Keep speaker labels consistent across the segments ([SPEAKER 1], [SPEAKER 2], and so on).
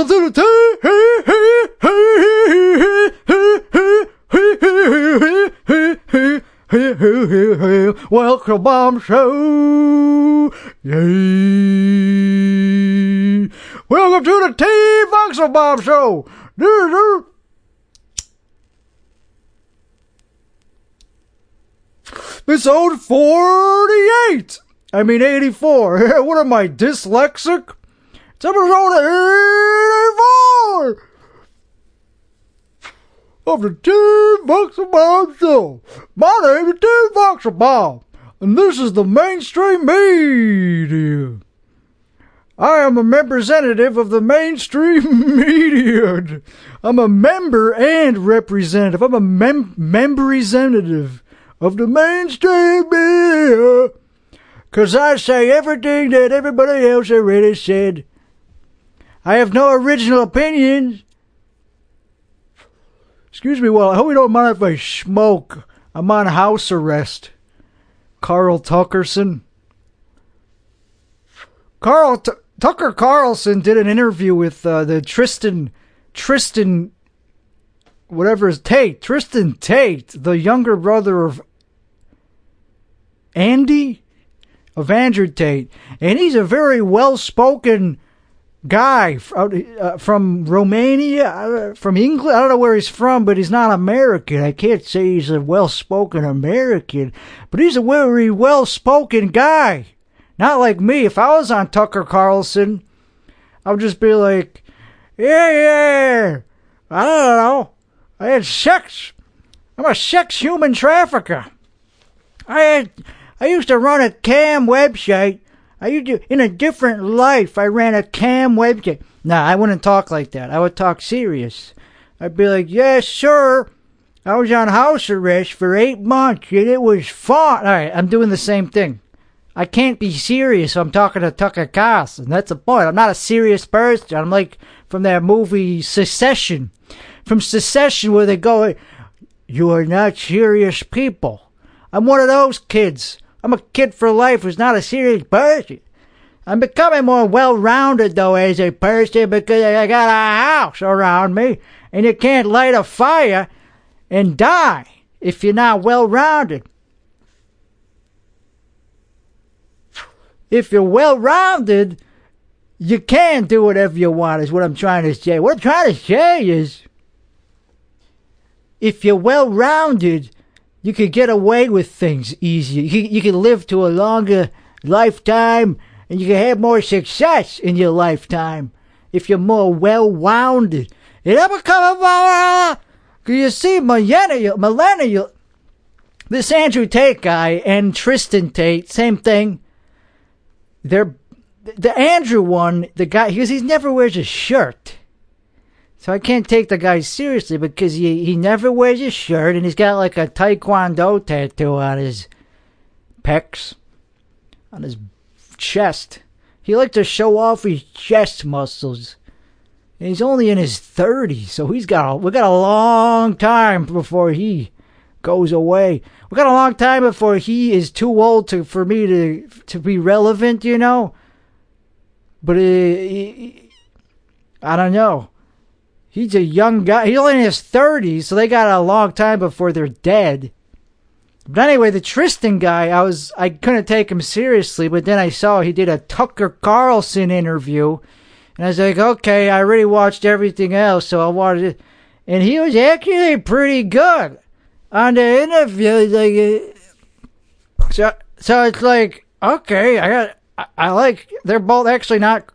[SPEAKER 1] Welcome bomb show. Yay. Welcome to the T Voxel Bomb Show. Episode 48. I mean 84. what am I, dyslexic? It's episode 84 of the Tim Voxel Bomb Show. My name is Tim Voxel Bomb, and this is the mainstream media. I am a representative of the mainstream media. I'm a member and representative. I'm a mem- member representative of the mainstream media. Cause I say everything that everybody else already said. I have no original opinions. Excuse me, well, I hope you don't mind if I smoke. I'm on house arrest. Carl Tuckerson. Carl T- Tucker Carlson did an interview with uh, the Tristan Tristan whatever is Tate Tristan Tate, the younger brother of Andy of Andrew Tate, and he's a very well-spoken guy uh, from Romania, uh, from England. I don't know where he's from, but he's not American. I can't say he's a well-spoken American, but he's a very well-spoken guy. Not like me. If I was on Tucker Carlson, I would just be like, yeah, yeah, I don't know. I had sex. I'm a sex human trafficker. I had, I used to run a cam website I used to, in a different life, I ran a cam website. Nah, I wouldn't talk like that. I would talk serious. I'd be like, yes, sir. I was on house arrest for eight months and it was fun. All right, I'm doing the same thing. I can't be serious. I'm talking to Tucker Carlson. That's the point. I'm not a serious person. I'm like from that movie Succession. From Succession, where they go, you are not serious people. I'm one of those kids. I'm a kid for life who's not a serious person. I'm becoming more well-rounded though as a person because I got a house around me and you can't light a fire and die if you're not well-rounded. If you're well-rounded, you can do whatever you want is what I'm trying to say. What I'm trying to say is if you're well-rounded, you could get away with things easier. You, you can live to a longer lifetime and you can have more success in your lifetime if you're more well-rounded. It ever come about, you see, millennial, millennial, this Andrew Tate guy and Tristan Tate, same thing. They're, the Andrew one, the guy, because he never wears a shirt. So I can't take the guy seriously because he, he never wears a shirt and he's got like a taekwondo tattoo on his pecs, on his chest. He likes to show off his chest muscles. And he's only in his 30s, so he's got a, we got a long time before he goes away. We got a long time before he is too old to for me to to be relevant, you know. But uh, I don't know. He's a young guy. He's only in his 30s, so they got a long time before they're dead. But anyway, the Tristan guy, I was I couldn't take him seriously, but then I saw he did a Tucker Carlson interview, and I was like, okay, I already watched everything else, so I wanted it. And he was actually pretty good on the interview. Like, uh, so so it's like, okay, I got I, I like they're both actually not.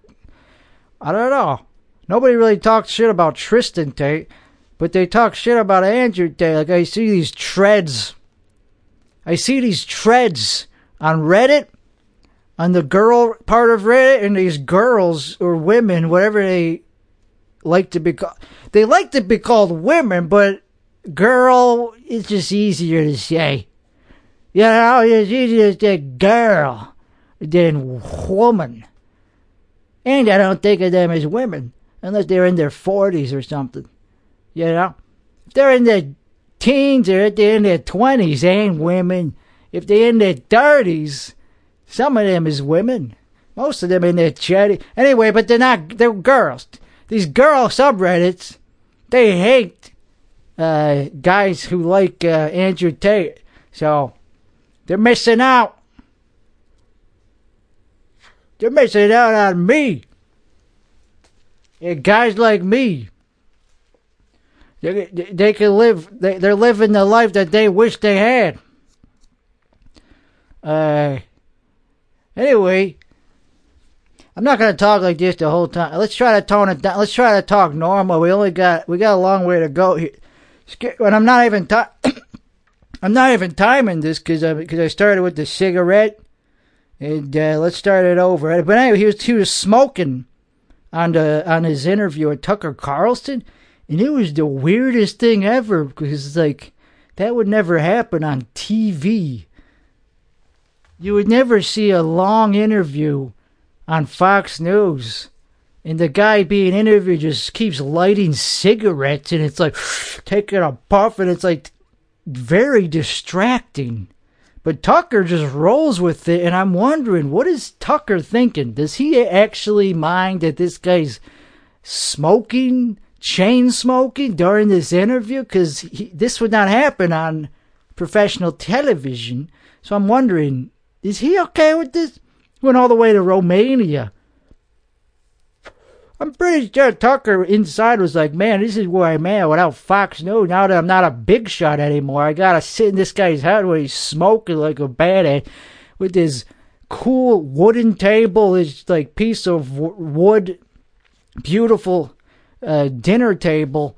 [SPEAKER 1] I don't know. Nobody really talks shit about Tristan Tate, but they talk shit about Andrew Tate. Like I see these treads. I see these treads on Reddit, on the girl part of Reddit, and these girls or women, whatever they like to be called. They like to be called women, but girl is just easier to say. You know, it's easier to say girl than woman. And I don't think of them as women unless they're in their 40s or something. You know? If they're in their teens or if they're in their 20s, they ain't women. If they're in their 30s, some of them is women. Most of them in their 20s. Anyway, but they're not, they're girls. these girl subreddits, they hate uh, guys who like uh, Andrew Tate. So they're missing out. They're missing out on me. Guys like me. They, they can live, they, they're living the life that they wish they had. Uh, anyway, I'm not gonna talk like this the whole time. Let's try to tone it down. Let's try to talk normal. We only got we got a long way to go here. And I'm not even I'm not even timing this because I because I started with the cigarette, and uh, let's start it over. But anyway, he was he was smoking on the on his interview with Tucker Carlson, and it was the weirdest thing ever because it's like that would never happen on TV. You would never see a long interview on Fox News. And the guy being interviewed just keeps lighting cigarettes and it's like taking a puff and it's like very distracting. But Tucker just rolls with it and I'm wondering what is Tucker thinking? Does he actually mind that this guy's smoking, chain smoking during this interview? Because this would not happen on professional television. So I'm wondering, is he okay with this? Went all the way to Romania. I'm pretty sure Tucker inside was like, man, this is where I'm at without Fox News. Now that I'm not a big shot anymore, I gotta sit in this guy's head where he's smoking like a badass with this cool wooden table, this like piece of wood, beautiful uh, dinner table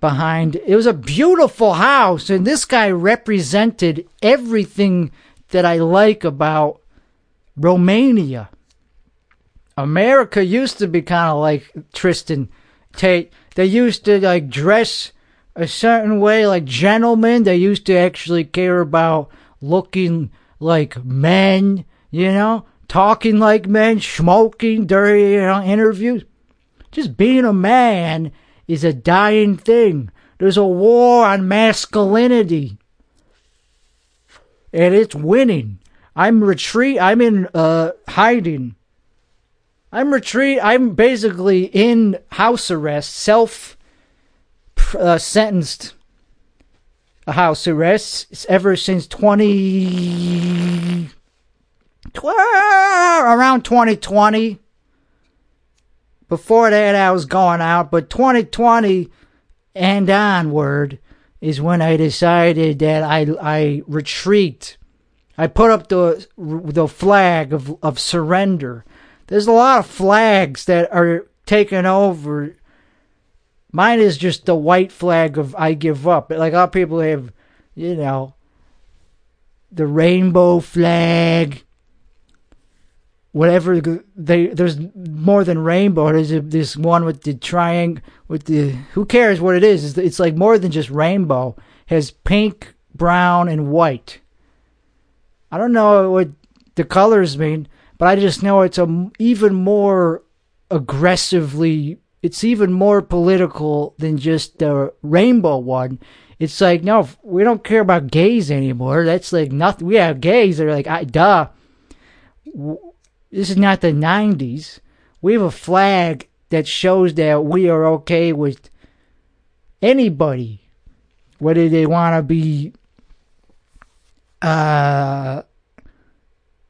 [SPEAKER 1] behind. It was a beautiful house, and this guy represented everything that I like about Romania. America used to be kind of like Tristan Tate. They used to like dress a certain way, like gentlemen. They used to actually care about looking like men, you know, talking like men, smoking during you know, interviews. Just being a man is a dying thing. There's a war on masculinity. And it's winning. I'm retreat. I'm in uh, hiding. I'm retreat. I'm basically in house arrest, self uh, sentenced house arrest ever since 20 around 2020 before that I was going out but 2020 and onward is when I decided that I I retreat I put up the the flag of of surrender. There's a lot of flags that are taken over. Mine is just the white flag of I give up. Like a lot of people have, you know, the rainbow flag. Whatever they there's more than rainbow. There's this one with the triangle with the who cares what it is? It's, like more than just rainbow. It has pink, brown, and white I don't know what the colors mean, but I just know it's a even more aggressively. It's even more political than just the rainbow one. It's like no, we don't care about gays anymore. That's like nothing. We have gays. They're like, I, duh. This is not the '90s. We have a flag that shows that we are okay with anybody, whether they want to be uh,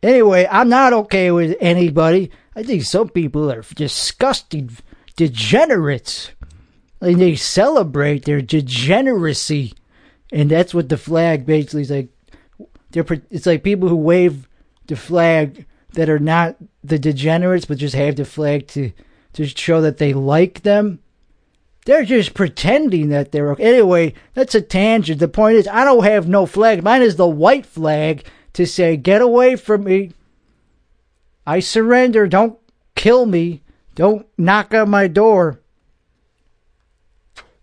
[SPEAKER 1] anyway, I'm not okay with anybody. I think some people are disgusting degenerates. And they celebrate their degeneracy. And that's what the flag basically is like. They're, it's like people who wave the flag that are not the degenerates, but just have the flag to, to show that they like them. They're just pretending that they're okay. Anyway, that's a tangent. The point is, I don't have no flag. Mine is the white flag to say, get away from me. I surrender. Don't kill me. Don't knock on my door.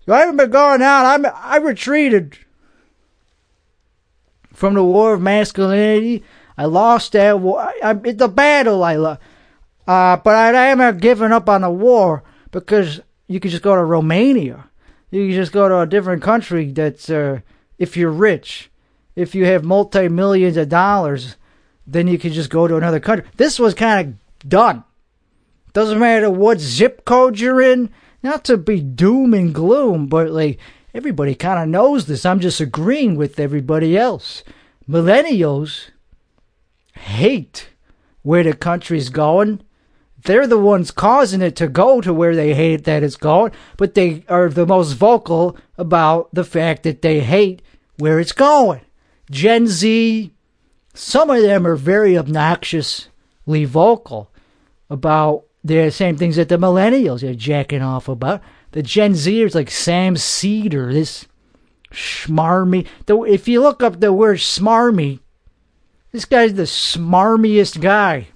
[SPEAKER 1] I haven't been going out. I'm, I retreated from the war of masculinity. I lost that war. I, I, a battle I lost. Uh, but I, I haven't given up on the war because you could just go to Romania. You could just go to a different country that's, uh, if you're rich, if you have multi millions of dollars, then you can just go to another country. This was kind of done. Doesn't matter what zip code you're in, not to be doom and gloom, but like everybody kind of knows this. I'm just agreeing with everybody else. Millennials hate where the country's going. They're the ones causing it to go to where they hate that it's going, but they are the most vocal about the fact that they hate where it's going. Gen Z, some of them are very obnoxiously vocal about the same things that the millennials are jacking off about. The Gen Zers like Sam Seder, this schmarmy. If you look up the word smarmy, this guy's the smarmiest guy.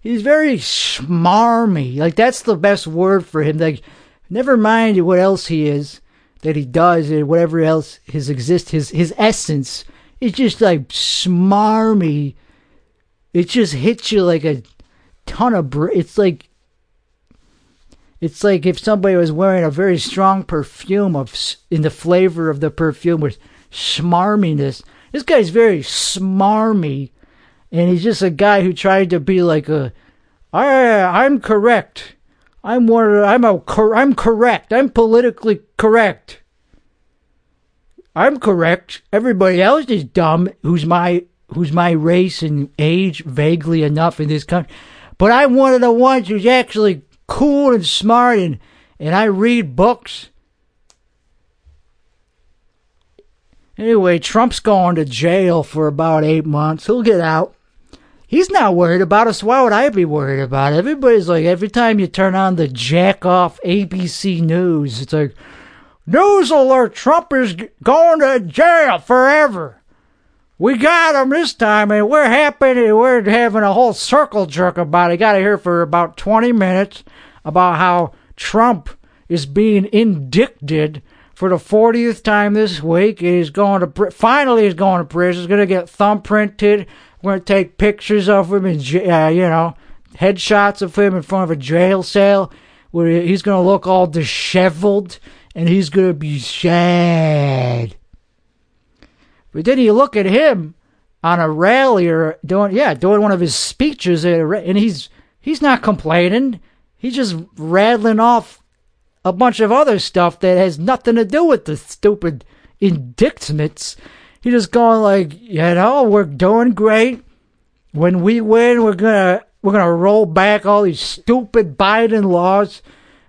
[SPEAKER 1] He's very smarmy. Like that's the best word for him. Like, never mind what else he is that he does and whatever else his exist his his essence. It's just like smarmy. It just hits you like a ton of. Br- it's like it's like if somebody was wearing a very strong perfume of in the flavor of the perfume with smarminess. This guy's very smarmy, and he's just a guy who tried to be like a, I, I'm correct. I'm one. Of the I'm a. I'm correct. I'm politically correct. I'm correct. Everybody else is dumb. Who's my who's my race and age vaguely enough in this country, but I'm one of the ones who's actually cool and smart and, and I read books. Anyway, Trump's going to jail for about eight months. He'll get out. He's not worried about us. Why would I be worried about it? Everybody's like, every time you turn on the jack off ABC News, it's like, news alert, Trump is going to jail forever. We got him this time, and we're happy. We're having a whole circle jerk about it. Got to hear for about 20 minutes about how Trump is being indicted for the 40th time this week. He's going to finally he's going to prison. He's going to get thumbprinted. We're going to take pictures of him and uh, you know headshots of him in front of a jail cell where he's going to look all disheveled and he's going to be sad. But then you look at him on a rally or doing yeah doing one of his speeches and he's he's not complaining. He's just rattling off a bunch of other stuff that has nothing to do with the stupid indictments. He's just going like, you know, we're doing great. When we win, we're gonna we're gonna roll back all these stupid Biden laws.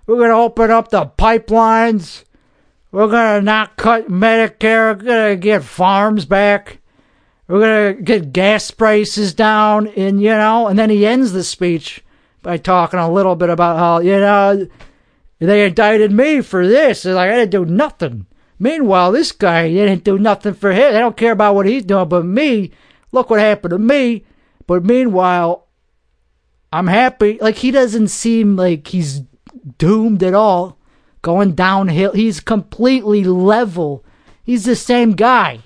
[SPEAKER 1] We're gonna open up the pipelines. We're gonna not cut Medicare. We're gonna get farms back. We're gonna get gas prices down, and you know. And then he ends the speech by talking a little bit about how, you know, they indicted me for this. They're like, I didn't do nothing. Meanwhile, this guy didn't do nothing for him. They don't care about what he's doing, but me, look what happened to me. But meanwhile, I'm happy. Like, he doesn't seem like he's doomed at all, going downhill. He's completely level. He's the same guy.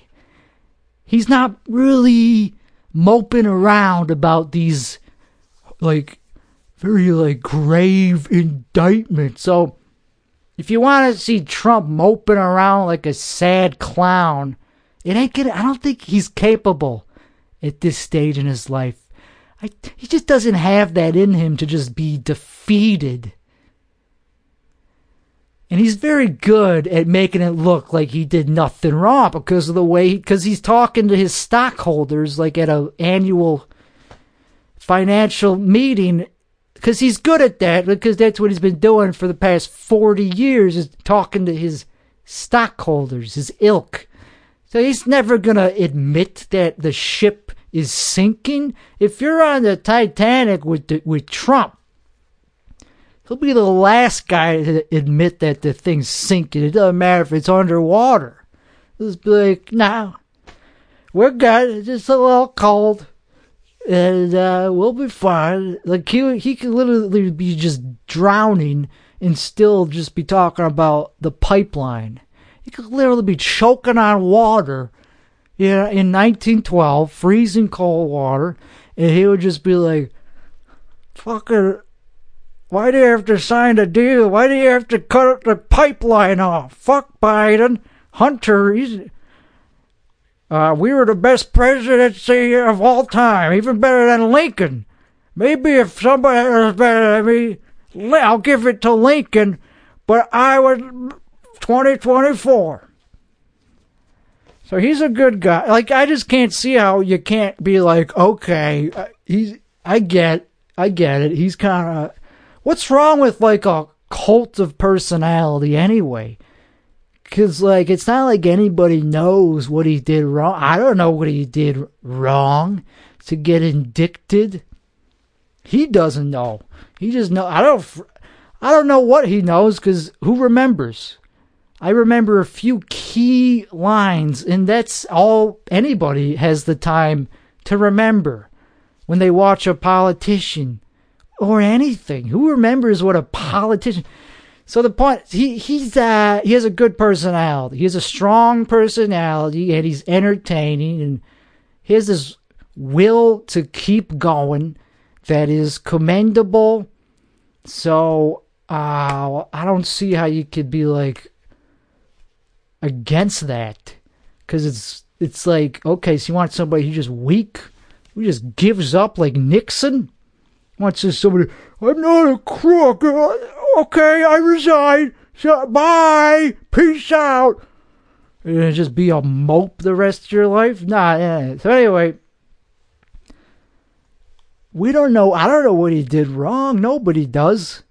[SPEAKER 1] He's not really moping around about these, like, very like grave indictments. So if you want to see Trump moping around like a sad clown, it ain't. I don't think he's capable at this stage in his life. I, he just doesn't have that in him to just be defeated. And he's very good at making it look like he did nothing wrong because of the way, because he's talking to his stockholders like at a annual financial meeting because he's good at that because that's what he's been doing for the past 40 years is talking to his stockholders his ilk. So he's never going to admit that the ship is sinking. If you're on the titanic with the, with trump he'll be the last guy to admit that the thing's sinking. It doesn't matter if it's underwater. He'll just be like no we're good. It's just a little cold and uh, we'll be fine. Like he he could literally be just drowning and still just be talking about the pipeline. He could literally be choking on water, yeah, in 1912, freezing cold water, and he would just be like, "Fucking, why do you have to sign a deal? Why do you have to cut the pipeline off? Fuck Biden, Hunter, he's." Uh, we were the best presidency of all time, even better than Lincoln. Maybe if somebody was better than me, I'll give it to Lincoln, but I was 2024. So he's a good guy. Like I just can't see how you can't be like, okay, uh, he's. I get, I get it. He's kind of. What's wrong with like a cult of personality anyway? Cause like it's not like anybody knows what he did wrong. I don't know what he did wrong to get indicted. He doesn't know. He just know. I don't. I don't know what he knows because who remembers? I remember a few key lines, and that's all anybody has the time to remember when they watch a politician or anything. Who remembers what a politician? So the point he he's uh he has a good personality. He has a strong personality and he's entertaining and he has this will to keep going that is commendable. So uh I don't see how you could be like against that cuz it's it's like okay, so you want somebody who's just weak, who just gives up like Nixon? Wants to somebody I'm not a crook. Okay, I resign. So, bye. Peace out. And just be a mope the rest of your life? Nah. Yeah. So anyway, we don't know. I don't know what he did wrong. Nobody does.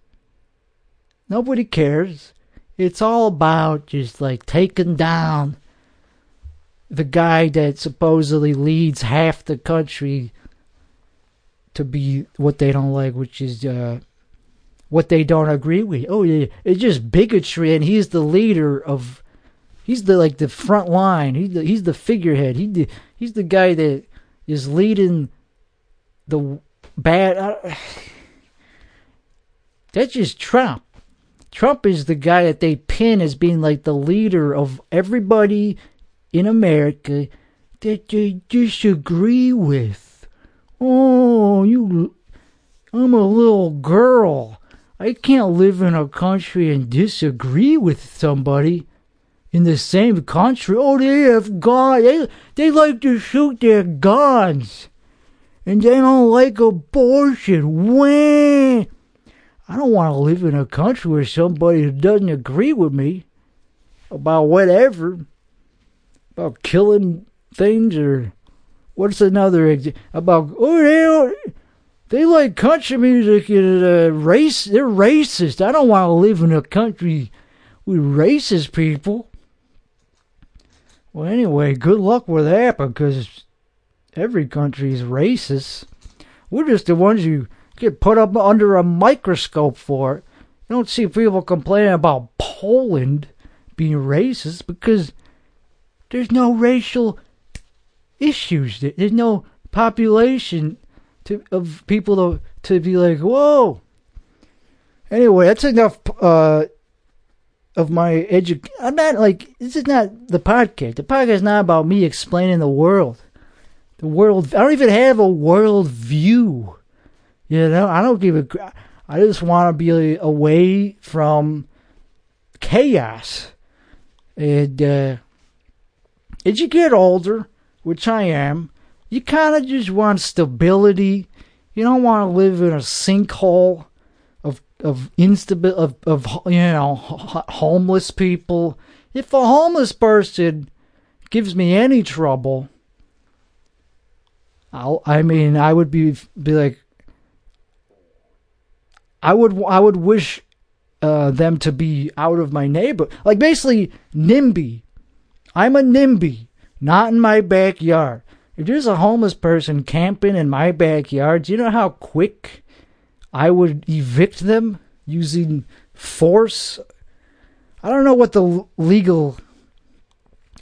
[SPEAKER 1] Nobody cares. It's all about just like taking down the guy that supposedly leads half the country to be what they don't like, which is uh, what they don't agree with. Oh yeah, it's just bigotry, and he's the leader of. He's the like the front line. He's the he's the figurehead. He he's the guy that is leading the bad. Uh, that's just Trump. Trump is the guy that they pin as being like the leader of everybody in America that they disagree with. Oh, you. I'm a little girl. I can't live in a country and disagree with somebody in the same country. Oh, they have guns. They, they like to shoot their guns. And they don't like abortion. When? I don't want to live in a country where somebody who doesn't agree with me about whatever, about killing things or what's another example? About, oh, they don't they like country music and uh, race. They're racist. I don't want to live in a country with racist people. Well, anyway, good luck with that because every country is racist. We're just the ones you get put up under a microscope for. You don't see people complaining about Poland being racist because there's no racial issues. There's no population to of people to to be like, whoa. Anyway, that's enough uh, of my edu. I'm not like this is not the podcast. The podcast is not about me explaining the world. The world. I don't even have a world view. You know, I don't give a. I just want to be away from chaos. And uh, as you get older, which I am, you kind of just want stability. You don't want to live in a sinkhole of of instabil of of you know homeless people. If a homeless person gives me any trouble, I'll I mean I would be be like I would I would wish uh, them to be out of my neighbor. Like basically NIMBY. I'm a NIMBY, not in my backyard. If there's a homeless person camping in my backyard, you know how quick I would evict them using force? I don't know what the legal.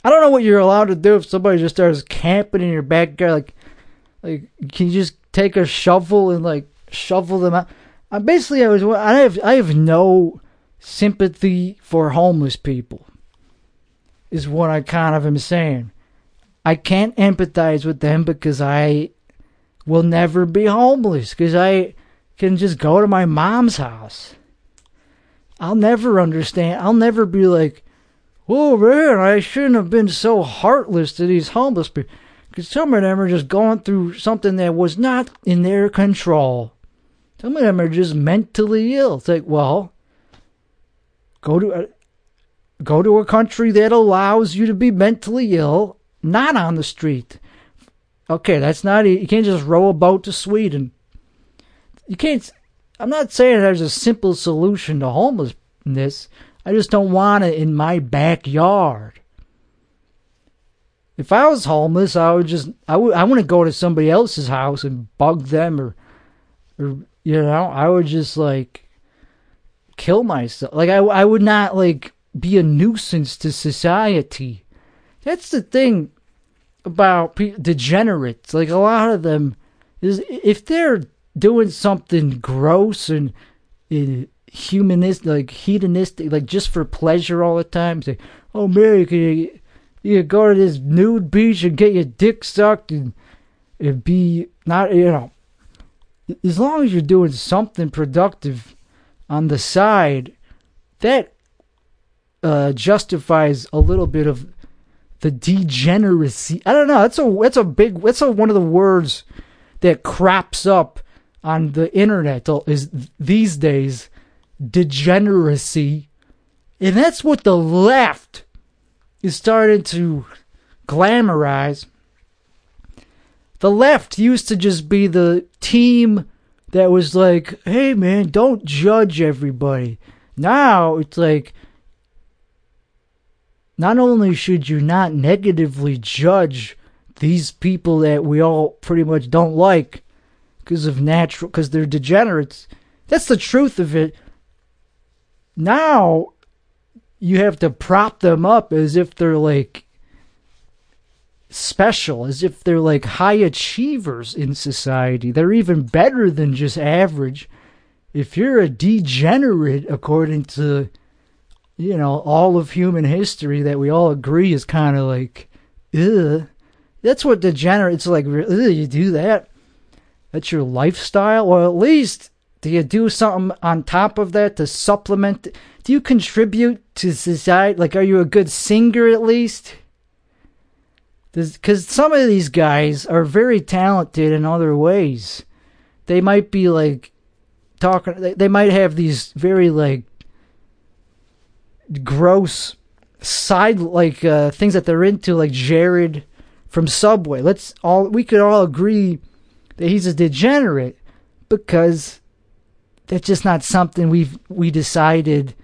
[SPEAKER 1] I don't know what you're allowed to do if somebody just starts camping in your backyard. Like, like can you just take a shovel and like shovel them out? I basically I was I have I have no sympathy for homeless people. Is what I kind of am saying. I can't empathize with them because I will never be homeless because I can just go to my mom's house. I'll never understand. I'll never be like, oh man, I shouldn't have been so heartless to these homeless people. Because some of them are just going through something that was not in their control. Some of them are just mentally ill. It's like, well, go to a, go to a country that allows you to be mentally ill, not on the street. Okay, that's not you can't just row a boat to Sweden. You can't. I'm not saying there's a simple solution to homelessness. I just don't want it in my backyard. If I was homeless, I would just I would I wouldn't go to somebody else's house and bug them or or you know, I would just like kill myself. Like I I would not like be a nuisance to society. That's the thing about pe- degenerates. Like a lot of them is if they're doing something gross and, and humanistic, like hedonistic, like just for pleasure all the time. Say, oh man, you can you go to this nude beach and get your dick sucked and and be not you know. As long as you're doing something productive on the side, that uh, justifies a little bit of the degeneracy. I don't know. That's a that's a big. That's a, one of the words that crops up on the internet is these days degeneracy, and that's what the left is starting to glamorize. The left used to just be the team that was like, "Hey man, don't judge everybody." Now it's like not only should you not negatively judge these people that we all pretty much don't like because of natural because they're degenerates that's the truth of it. Now you have to prop them up as if they're like special as if they're like high achievers in society. They're even better than just average. If you're a degenerate according to you know, all of human history that we all agree is kind of like, ugh. That's what degenerates like. You do that? That's your lifestyle? Or at least, do you do something on top of that to supplement? Do you contribute to society? Like, are you a good singer at least? Because some of these guys are very talented in other ways. They might be like talking, they might have these very like gross side like uh, things that they're into, like Jared from Subway. Let's all we could all agree that he's a degenerate because that's just not something we've we decided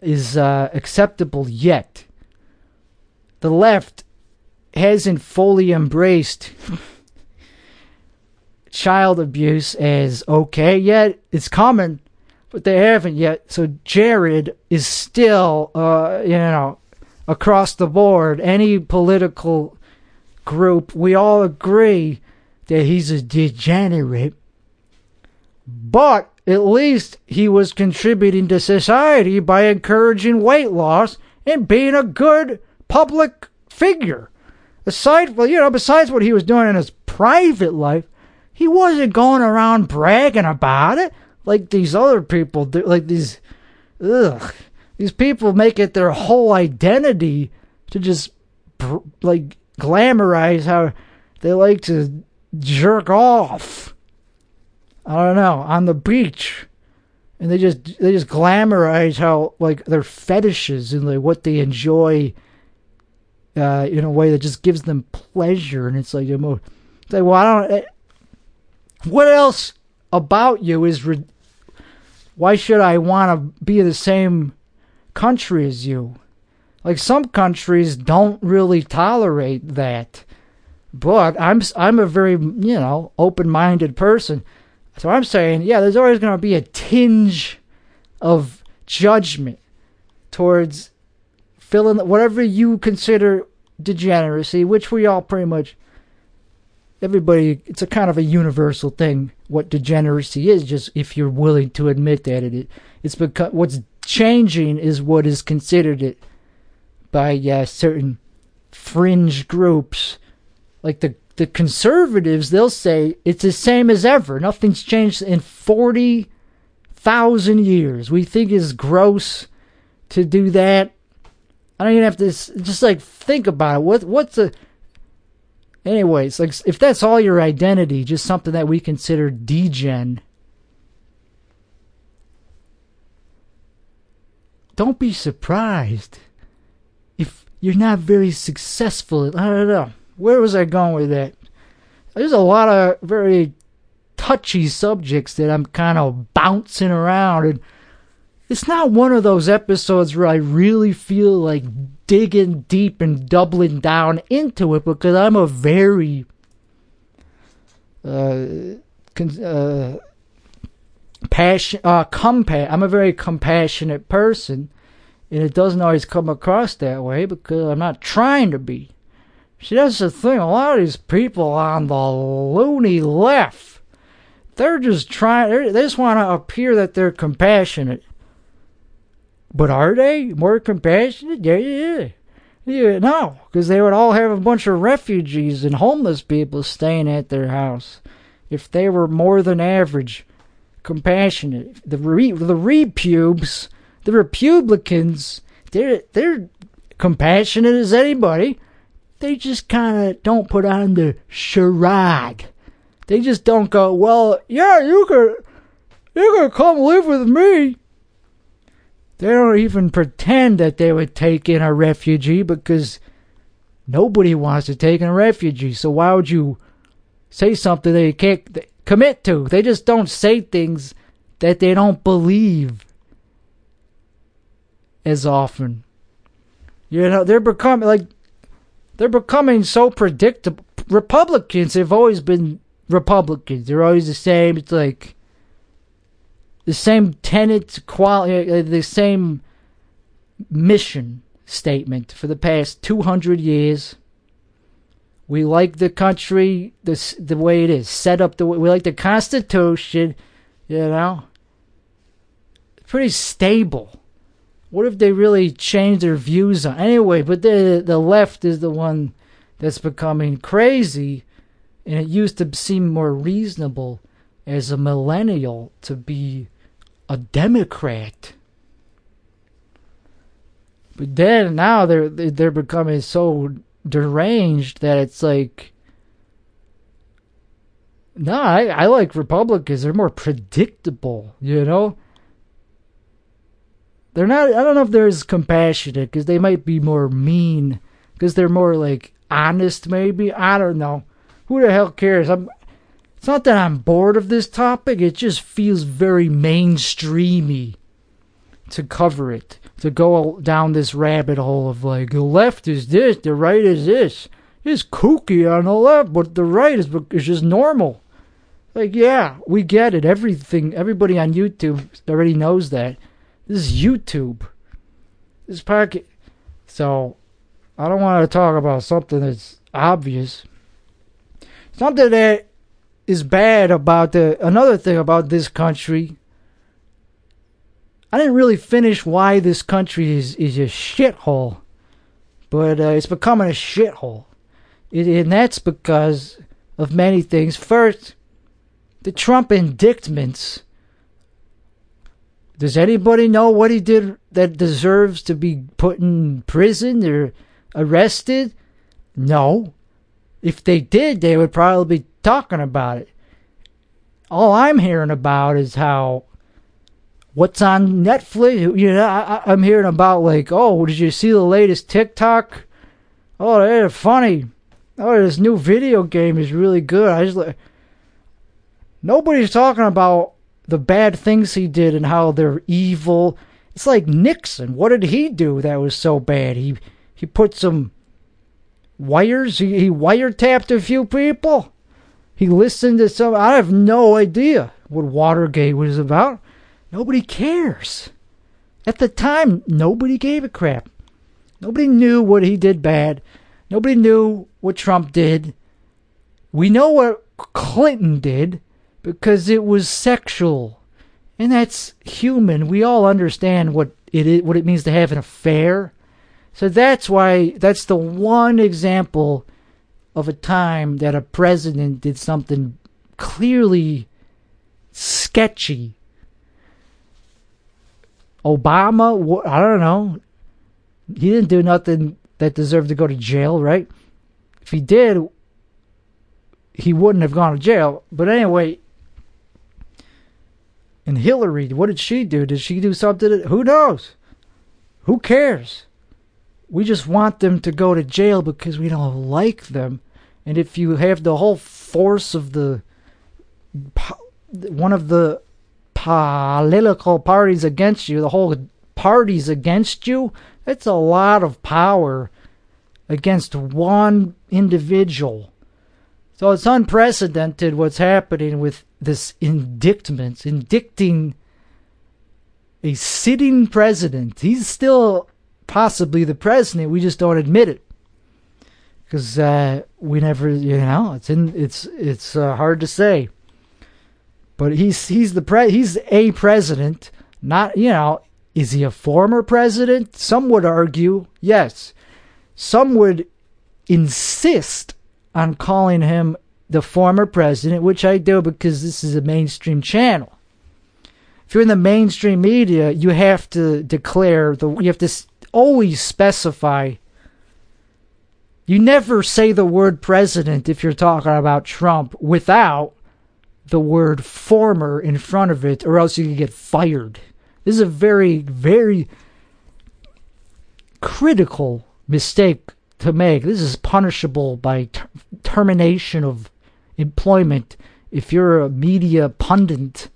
[SPEAKER 1] is uh, acceptable yet. The left hasn't fully embraced child abuse as okay yet. It's coming but they haven't yet. So Jared is still, uh, you know, across the board, any political group, we all agree that he's a degenerate. But at least he was contributing to society by encouraging weight loss and being a good public figure. Aside, well, you know, besides what he was doing in his private life, he wasn't going around bragging about it like these other people do. Like these, ugh, these people make it their whole identity to just like glamorize how they like to jerk off. I don't know on the beach, and they just they just glamorize how like their fetishes and like what they enjoy. Uh, in a way that just gives them pleasure, and it's like, it's like, well, I don't. Eh, what else about you is why should I want to be the same country as you? Like some countries don't really tolerate that. But I'm I'm a very, you know, open-minded person. So I'm saying, yeah, there's always going to be a tinge of judgment towards filling whatever you consider degeneracy, which we all pretty much everybody it's a kind of a universal thing what degeneracy is just if you're willing to admit that it it's because what's changing is what is considered it by uh, certain fringe groups. Like the the conservatives they'll say it's the same as ever. Nothing's changed in 40,000 years. We think it's gross to do that. I don't even have to just like think about it. What what's a Anyways, like if that's all your identity, just something that we consider degen, don't be surprised if you're not very successful. I don't know. Where was I going with that? There's a lot of very touchy subjects that I'm kind of bouncing around and it's not one of those episodes where I really feel like digging deep and doubling down into it because I'm a very uh, con- uh passion uh compa- I'm a very compassionate person and it doesn't always come across that way because I'm not trying to be. See, that's the thing. A lot of these people on the loony left, they're just trying, they just want to appear that they're compassionate. But are they more compassionate? Yeah, yeah. Yeah, no, because they would all have a bunch of refugees and homeless people staying at their house if they were more than average compassionate. The re, the repubes, the Republicans, they're they're compassionate as anybody. They just kind of don't put on the charade. They just don't go, well, yeah, you could, you could come live with me. They don't even pretend that they would take in a refugee because nobody wants to take in a refugee. So why would you say something they can't commit to? They just don't say things that they don't believe as often. You know, they're becoming like they're becoming so predictable. Republicans have always been Republicans. They're always the same. It's like the same tenets, quality, uh, the same mission statement for the past 200 years. We like the country the, the way it is, set up the way we like the Constitution, you know. Pretty stable. What if they really change their views on anyway? But the the left is the one that's becoming crazy, and it used to seem more reasonable as a millennial to be a Democrat. But then now they're they're becoming so deranged that it's like no, I, I like Republicans. They're more predictable, you know? They're not, I don't know if they're as compassionate because they might be more mean because they're more like honest, maybe. I don't know. Who the hell cares? I'm, it's not that I'm bored of this topic, it just feels very mainstreamy to cover it, to go down this rabbit hole of like, the left is this, the right is this. It's kooky on the left, but the right is, is just normal. Like, yeah, we get it. Everything, everybody on YouTube already knows that. This is YouTube. This pocket. So, I don't want to talk about something that's obvious. Something that uh, is bad about the another thing about this country. I didn't really finish why this country is is a shithole, but uh, it's becoming a shithole, it, and that's because of many things. First, the Trump indictments. Does anybody know what he did that deserves to be put in prison or arrested? No. If they did, they would probably be talking about it. All I'm hearing about is how what's on Netflix. You know, I, I'm hearing about like, oh, did you see the latest TikTok? Oh, they're funny. Oh, this new video game is really good. I just like nobody's talking about the bad things he did and how they're evil. It's like Nixon. What did he do that was so bad? He he put some wires. He, he wiretapped a few people. He listened to some. I have no idea what Watergate was about. Nobody cares. At the time, nobody gave a crap. Nobody knew what he did bad. Nobody knew what Trump did. We know what Clinton did because it was sexual. And that's human. We all understand what it is, what it means to have an affair. So that's why that's the one example of a time that a president did something clearly sketchy. Obama, I don't know. He didn't do nothing that deserved to go to jail, right? If he did, he wouldn't have gone to jail. But anyway, and Hillary, what did she do? Did she do something? Who knows? Who cares? We just want them to go to jail because we don't like them. And if you have the whole force of the one of the political parties against you, the whole party's against you, it's a lot of power against one individual. So it's unprecedented what's happening with this indictment, indicting a sitting president. He's still possibly the president. We just don't admit it because uh, we never, you know, it's in, it's it's uh, hard to say. But he's he's the pre he's a president, not you know. Is he a former president? Some would argue yes. Some would insist on calling him the former president, which I do because this is a mainstream channel. If you're in the mainstream media, you have to declare the you have to always specify you never say the word president if you're talking about Trump without the word former in front of it, or else you can get fired. This is a very, very critical mistake to make. This is punishable by ter- termination of employment if you're a media pundit,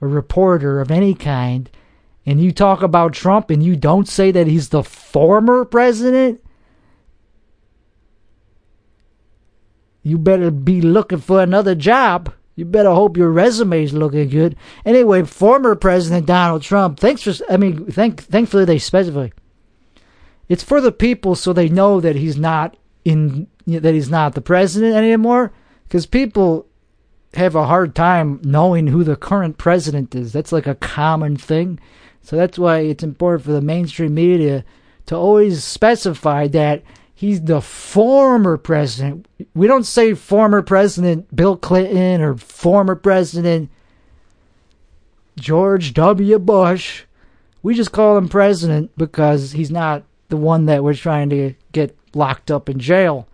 [SPEAKER 1] a reporter of any kind, and you talk about Trump and you don't say that he's the former president. You better be looking for another job. You better hope your resume is looking good. Anyway, former President Donald Trump. Thanks for. I mean, thank. Thankfully, they specify. It's for the people, so they know that he's not in. That he's not the president anymore. Because people have a hard time knowing who the current president is. That's like a common thing. So that's why it's important for the mainstream media to always specify that He's the former president. We don't say former President Bill Clinton or former President George W. Bush. We just call him president because he's not the one that we're trying to get locked up in jail.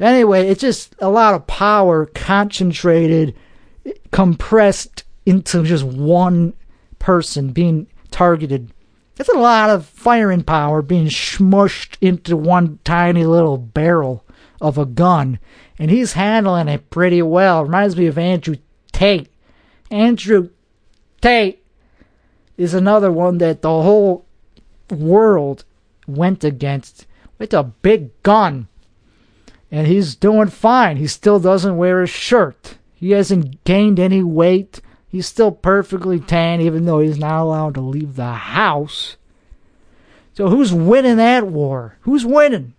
[SPEAKER 1] Anyway, it's just a lot of power concentrated, compressed into just one person being targeted that's a lot of firing power being smushed into one tiny little barrel of a gun. And he's handling it pretty well. Reminds me of Andrew Tate. Andrew Tate is another one that the whole world went against with a big gun. And he's doing fine. He still doesn't wear a shirt. He hasn't gained any weight. He's still perfectly tan, even though he's not allowed to leave the house. So who's winning that war? Who's winning?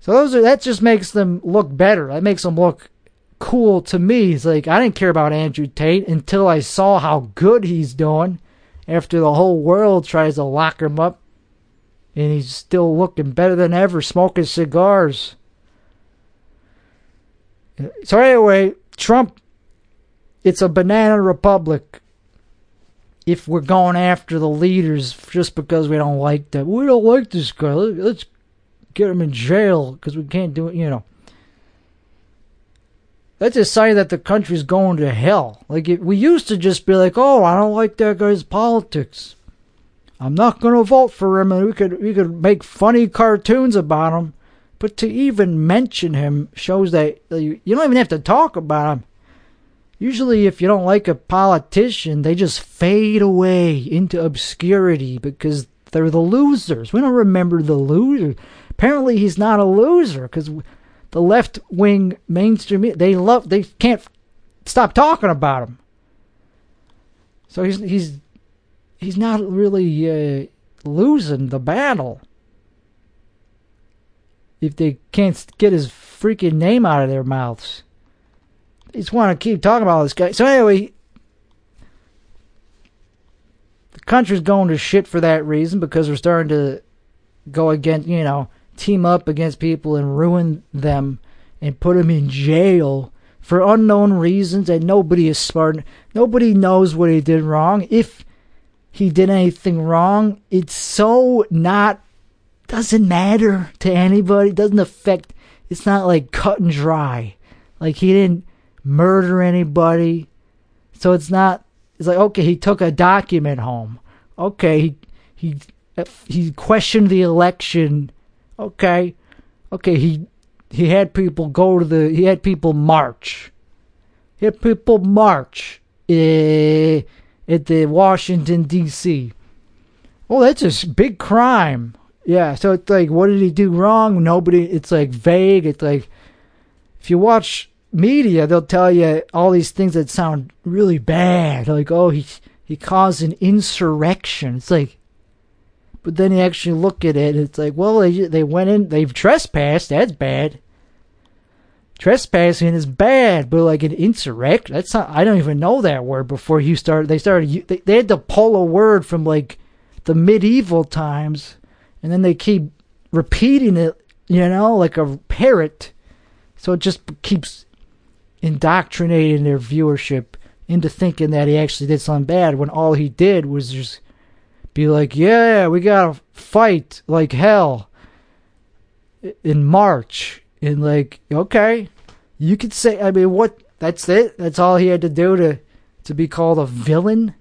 [SPEAKER 1] So those are that just makes them look better. That makes them look cool to me. It's like I didn't care about Andrew Tate until I saw how good he's doing after the whole world tries to lock him up. And he's still looking better than ever, smoking cigars. Uh, so anyway, Trump it's a banana republic if we're going after the leaders just because we don't like them. We don't like this guy. Let's get him in jail because we can't do it, you know. That's a sign that the country's going to hell. Like, it, we used to just be like, oh, I don't like that guy's politics. I'm not going to vote for him, and we could we could make funny cartoons about him. But to even mention him shows that you, you don't even have to talk about him. Usually, if you don't like a politician, they just fade away into obscurity because they're the losers. We don't remember the loser. Apparently, he's not a loser because the left wing mainstream they love they can't stop talking about him. So he's he's he's not really uh, losing the battle if they can't get his freaking name out of their mouths just want to keep talking about this guy. So anyway, the country's going to shit for that reason because we're starting to go against, you know, team up against people and ruin them and put them in jail for unknown reasons and nobody is smart. Nobody knows what he did wrong. If he did anything wrong, it's so not doesn't matter to anybody. It doesn't affect. It's not like cut and dry. Like he didn't murder anybody. So it's not. It's like okay, he took a document home. Okay, he he he questioned the election. Okay, okay, he he had people go to the he had people march. He had people march uh, at the Washington D.C. Well, that's a big crime. Yeah, so it's like, what did he do wrong? Nobody. It's like vague. It's like if you watch media, they'll tell you all these things that sound really bad. Like, oh, he he caused an insurrection. It's like, but then you actually look at it, it's like, well, they they went in, they've trespassed. That's bad. Trespassing is bad, but like an insurrect, that's not. I don't even know that word before you started. They started. They, they had to pull a word from like the medieval times, and then they keep repeating it. You know, like a parrot. So it just keeps indoctrinating their viewership into thinking that he actually did something bad when all he did was just be like, yeah, we gotta fight like hell in March. And like, okay, you could say, I mean, what, that's it? That's all he had to do to, to be called a villain?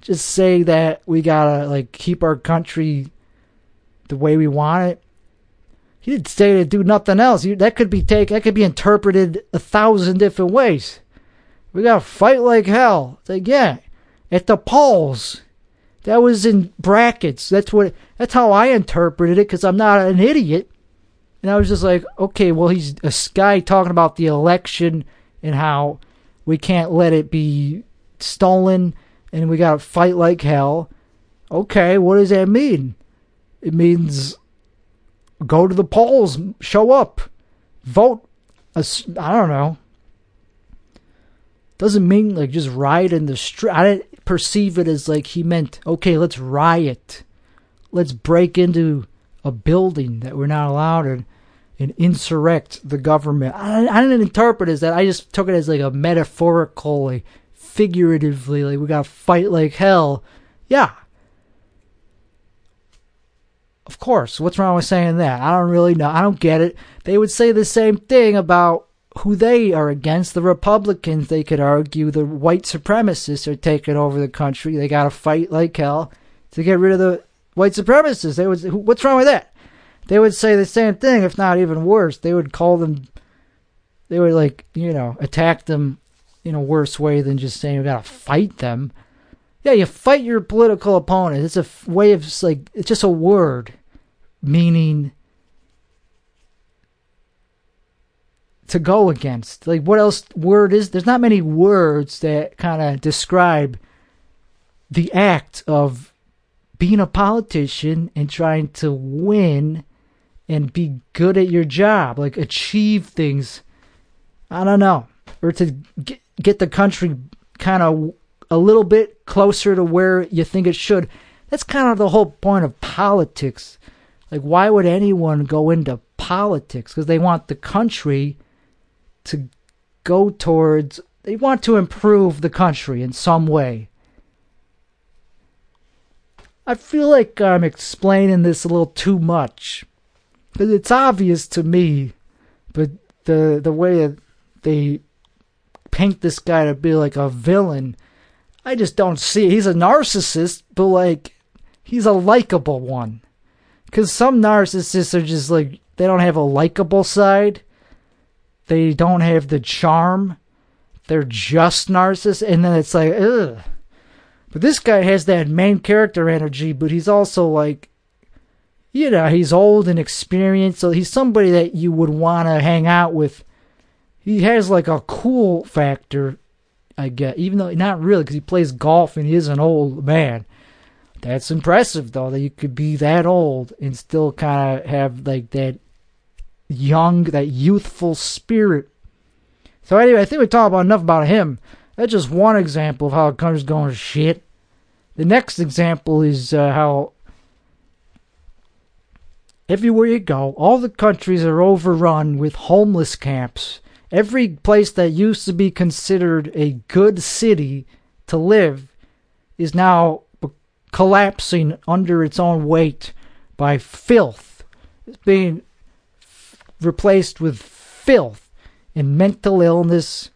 [SPEAKER 1] Just say that we gotta, like, keep our country the way we want it. He didn't say to do nothing else. You, That could be take. That could be interpreted a thousand different ways. We gotta fight like hell. It's like, yeah, at the polls. That was in brackets. That's what. That's how I interpreted it because I'm not an idiot. And I was just like, okay, well, he's a guy talking about the election and how we can't let it be stolen and we gotta fight like hell. Okay, what does that mean? It means go to the polls, show up, vote. I don't know doesn't mean like just riot in the street. I didn't perceive it as like he meant, okay, let's riot. Let's break into a building that we're not allowed in and insurrect the government. I, I didn't interpret it as that. I just took it as like a metaphorical, like figuratively, like we gotta fight like hell. Yeah. Of course. What's wrong with saying that? I don't really know. I don't get it. They would say the same thing about who they are against. The Republicans, they could argue, the white supremacists are taking over the country. They got to fight like hell to get rid of the white supremacists. They would, what's wrong with that? They would say the same thing, if not even worse. They would call them, they would like, you know, attack them in a worse way than just saying we got to fight them. Yeah, you fight your political opponent. It's a way of like, it's just a word meaning to go against. Like, what else word is? There's not many words that kind of describe the act of being a politician and trying to win and be good at your job, like achieve things. I don't know, or to get, get the country kind of a little bit closer to where you think it should. That's kind of the whole point of politics. Like, why would anyone go into politics? Because they want the country to go towards, they want to improve the country in some way. I feel like I'm explaining this a little too much. But it's obvious to me, but the the way that they paint this guy to be like a villain, I just don't see. He's a narcissist, but like he's a likable one. Cause some narcissists are just like they don't have a likable side. They don't have the charm. They're just narcissists, and then it's like, ugh. But this guy has that main character energy, but he's also like, you know, he's old and experienced, so he's somebody that you would want to hang out with. He has like a cool factor, I get. even though not really, because he plays golf and he is an old man. That's impressive, though, that you could be that old and still kind of have like that young, that youthful spirit. So anyway, I think we talked about enough about him. That's just one example of how country's going shit. The next example is uh, how everywhere you go, all the countries are overrun with homeless camps. Every place that used to be considered a good city to live is now collapsing under its own weight by filth. It's being replaced with filth and mental illness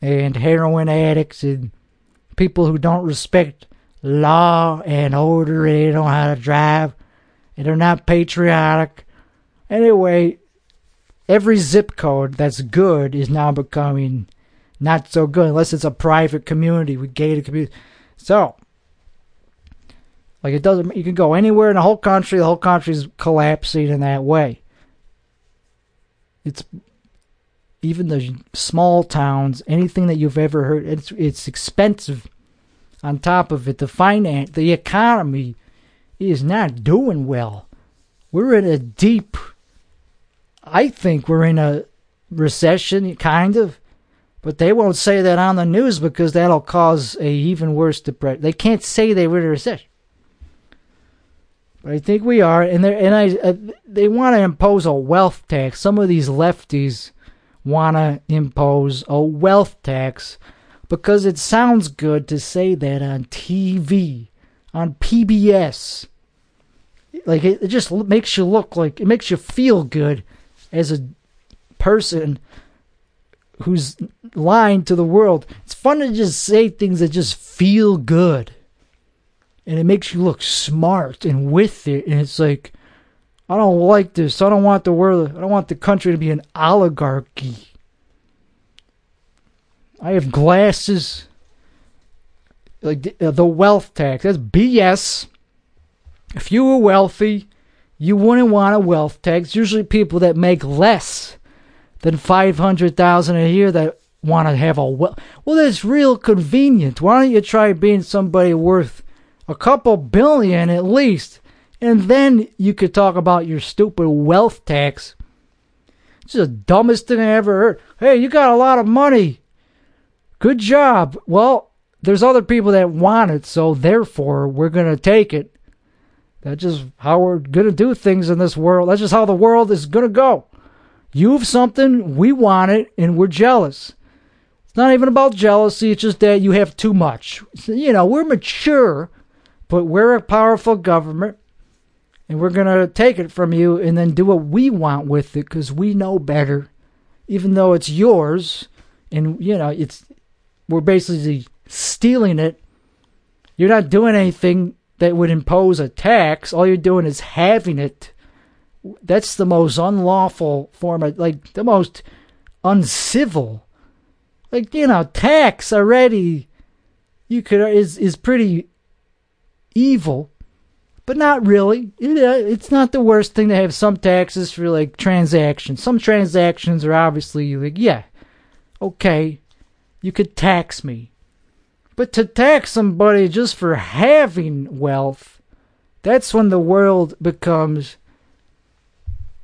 [SPEAKER 1] and heroin addicts and people who don't respect law and order. And they don't know how to drive. And they're not patriotic. Anyway, every zip code that's good is now becoming not so good unless it's a private community with gated community. So, like it doesn't, you can go anywhere in the whole country. The whole country's collapsing in that way. It's even the small towns, anything that you've ever heard. It's it's expensive. On top of it, the finance, the economy is not doing well. We're in a deep. I think we're in a recession, kind of. But they won't say that on the news because that'll cause a even worse depression. They can't say they were in a recession. But I think we are, and they and I uh, they want to impose a wealth tax. Some of these lefties want to impose a wealth tax because it sounds good to say that on TV, on PBS. Like it, it just makes you look like it makes you feel good as a person who's lying to the world. It's fun to just say things that just feel good. And it makes you look smart and with it. And it's like, I don't like this. I don't want the world, I don't want the country to be an oligarchy. I have glasses. Like the, uh, the wealth tax. That's BS. If you were wealthy, you wouldn't want a wealth tax. Usually people that make less than 500,000 a year that want to have a well well that's real convenient. Why don't you try being somebody worth a couple billion at least and then you could talk about your stupid wealth tax. It's the dumbest thing i ever heard. Hey you got a lot of money. Good job. Well there's other people that want it so therefore we're going to take it that's just how we're going to do things in this world that's just how the world is going to go you have something, we want it, and we're jealous. It's not even about jealousy, it's just that you have too much. You know, we're mature, but we're a powerful government, and we're going to take it from you and then do what we want with it because we know better, even though it's yours. And, you know, it's we're basically stealing it. You're not doing anything that would impose a tax. All you're doing is having it. That's the most unlawful form of like the most uncivil. Like you know tax already you could is is pretty evil but not really. Uh, it's not the worst thing to have some taxes for like transactions. Some transactions are obviously like yeah okay you could tax me but to tax somebody just for having wealth that's when the world becomes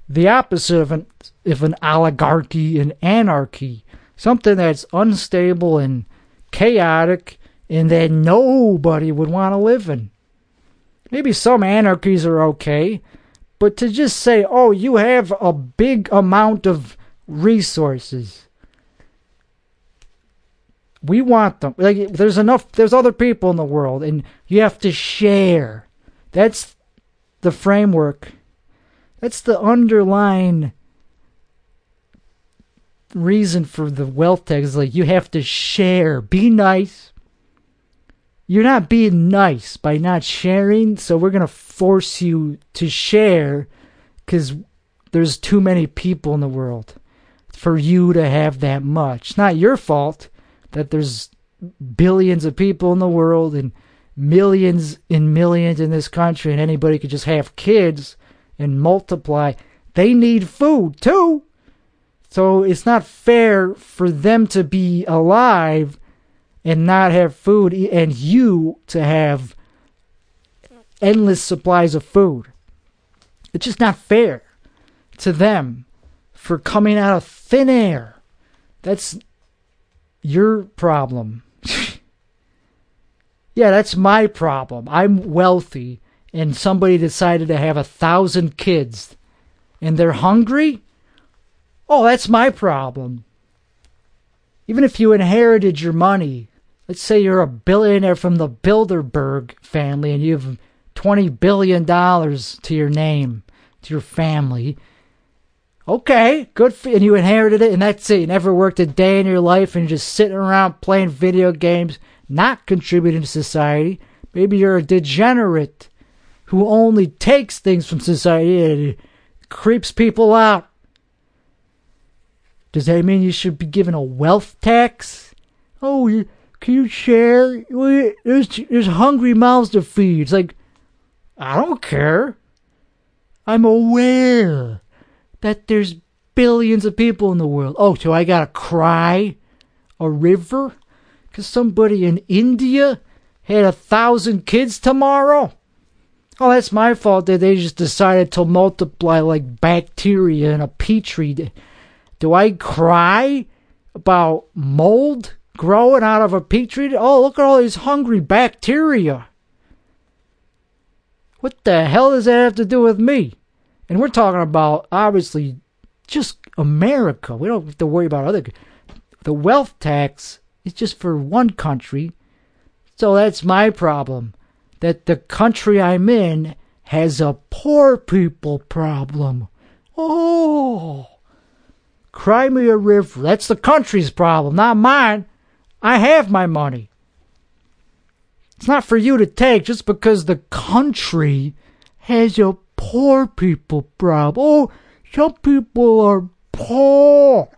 [SPEAKER 1] the opposite of an of an oligarchy and anarchy, something that's unstable and chaotic and that nobody would want to live in. Maybe some anarchies are okay, but to just say, "Oh, you have a big amount of resources." We want them. Like there's enough there's other people in the world and you have to share. That's the framework that's the underlying reason for the wealth tax is like you have to share. Be nice. You're not being nice by not sharing, so we're going to force you to share because there's too many people in the world for you to have that much. It's not your fault that there's billions of people in the world and millions and millions in this country and anybody could just have kids and multiply, they need food too. So it's not fair for them to be alive and not have food and you to have endless supplies of food. It's just not fair to them for coming out of thin air. That's your problem. yeah, that's my problem. I'm wealthy and somebody decided to have a thousand kids and they're hungry, oh, that's my problem. Even if you inherited your money, let's say you're a billionaire from the Bilderberg family and you have $20 billion to your name, to your family. Okay, good for you. and you inherited it and that's it. You never worked a day in your life and you're just sitting around playing video games, not contributing to society Maybe you're a degenerate who only takes things from society and creeps people out. Does that mean you should be given a wealth tax? Oh, you, can you share? There's, there's hungry mouths to feed. It's like, I don't care. I'm aware that there's billions of people in the world. Oh, so I gotta cry a river? Because somebody in India had a thousand kids tomorrow? Oh, that's my fault that they just decided to multiply like bacteria in a petri. Do I cry about mold growing out of a petri? Oh, look at all these hungry bacteria. What the hell does that have to do with me? And we're talking about obviously just America. We don't have to worry about other. The wealth tax is just for one country. So that's my problem. That the country I'm in has a poor people problem. Oh. Cry me a river. That's the country's problem, not mine. I have my money. It's not for you to take just because the country has a poor people problem. Oh, some people are poor.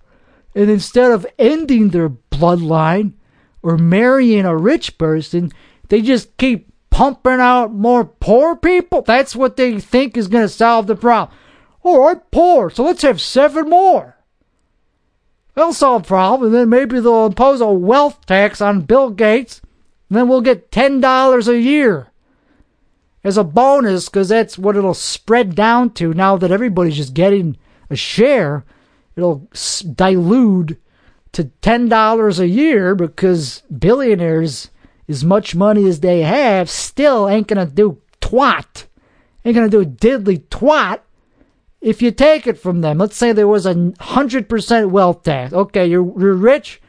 [SPEAKER 1] And instead of ending their bloodline or marrying a rich person, they just keep pumping out more poor people. That's what they think is going to solve the problem. Oh, I'm poor, so let's have seven more. They'll solve the problem, and then maybe they'll impose a wealth tax on Bill Gates, and then we'll get $10 a year as a bonus because that's what it'll spread down to now that everybody's just getting a share. It'll dilute to $10 a year because billionaires, as much money as they have, still ain't going to do twat. Ain't going to do a diddly twat if you take it from them. Let's say there was a 100% wealth tax. Okay, you're, you're rich.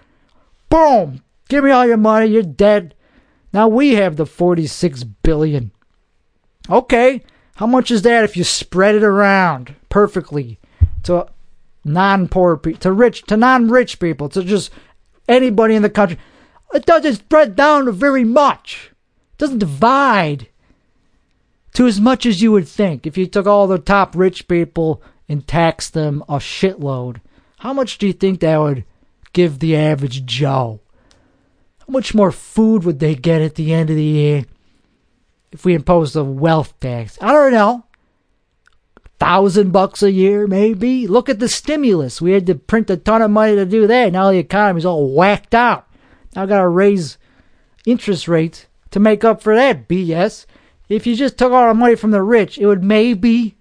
[SPEAKER 1] Boom. Give me all your money. You're dead. Now we have the 46 billion. Okay, how much is that if you spread it around perfectly to non-poor people, to rich, to non-rich people, to just anybody in the country? It doesn't spread down very much. It doesn't divide to as much as you would think. If you took all the top rich people and taxed them a shitload, how much do you think that would give the average Joe? How much more food would they get at the end of the year? If we imposed a wealth tax. I don't know. Thousand bucks a year, maybe. Look at the stimulus. We had to print a ton of money to do that. Now the economy's all whacked out. Now I gotta raise interest rates to make up for that BS. If you just took all the money from the rich, it would maybe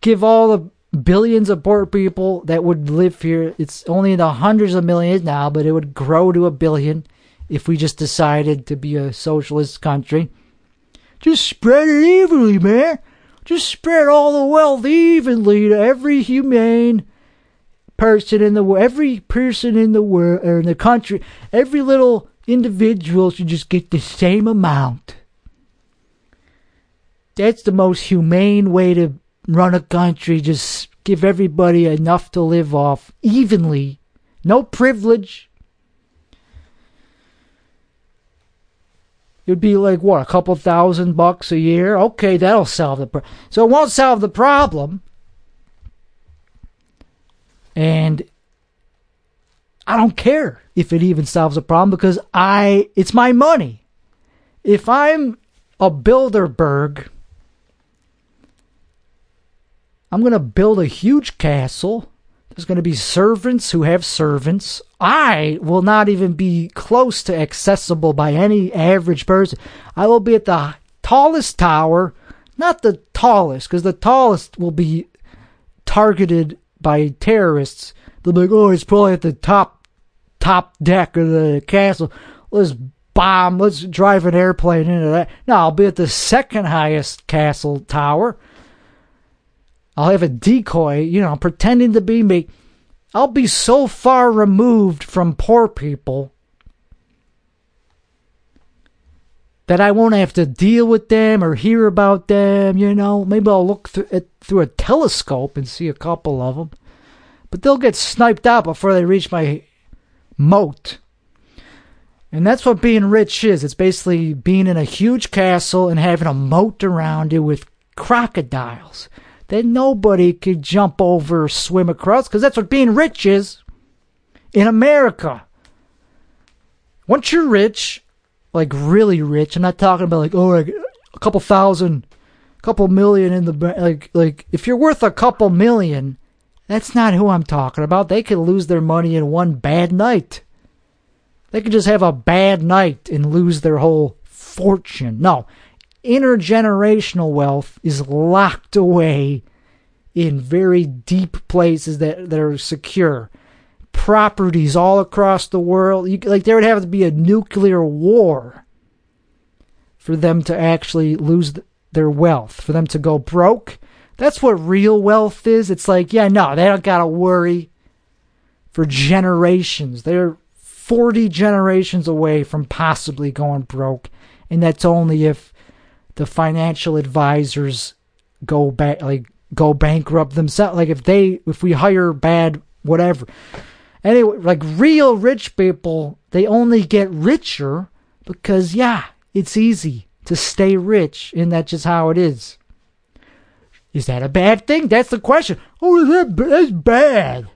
[SPEAKER 1] give all the billions of poor people that would live here. It's only in the hundreds of millions now, but it would grow to a billion if we just decided to be a socialist country. Just spread it evenly, man. Just spread all the wealth evenly to every humane person in the world, every person in the world or er, in the country, every little individual should just get the same amount. That's the most humane way to run a country. Just give everybody enough to live off evenly. No privilege, It'd be like what a couple thousand bucks a year. Okay, that'll solve the problem. So it won't solve the problem. And I don't care if it even solves a problem because I it's my money. If I'm a Bilderberg, I'm going to build a huge castle there's going to be servants who have servants. I will not even be close to accessible by any average person. I will be at the tallest tower, not the tallest, because the tallest will be targeted by terrorists. They'll be like, oh, it's probably at the top top deck of the castle. Let's bomb. Let's drive an airplane into that. No, I'll be at the second highest castle tower. I'll have a decoy, you know, pretending to be me. I'll be so far removed from poor people that I won't have to deal with them or hear about them, you know. Maybe I'll look through, it, through a telescope and see a couple of them. But they'll get sniped out before they reach my moat. And that's what being rich is. It's basically being in a huge castle and having a moat around it with crocodiles that nobody could jump over or swim across because that's what being rich is in America. Once you're rich, like really rich, I'm not talking about like, oh, like a couple thousand, a couple million in the like, like if you're worth a couple million, that's not who I'm talking about. They could lose their money in one bad night. They could just have a bad night and lose their whole fortune. No, intergenerational wealth is locked away in very deep places that, that are secure. Properties all across the world. You, like there would have to be a nuclear war for them to actually lose their wealth, for them to go broke. That's what real wealth is. It's like, yeah, no, they don't got to worry for generations. They're 40 generations away from possibly going broke. And that's only if the financial advisors go back, like, go bankrupt themselves. Like, if they, if we hire bad, whatever. Anyway, like, real rich people, they only get richer because, yeah, it's easy to stay rich. And that's just how it is. Is that a bad thing? That's the question. Oh, that, that's bad.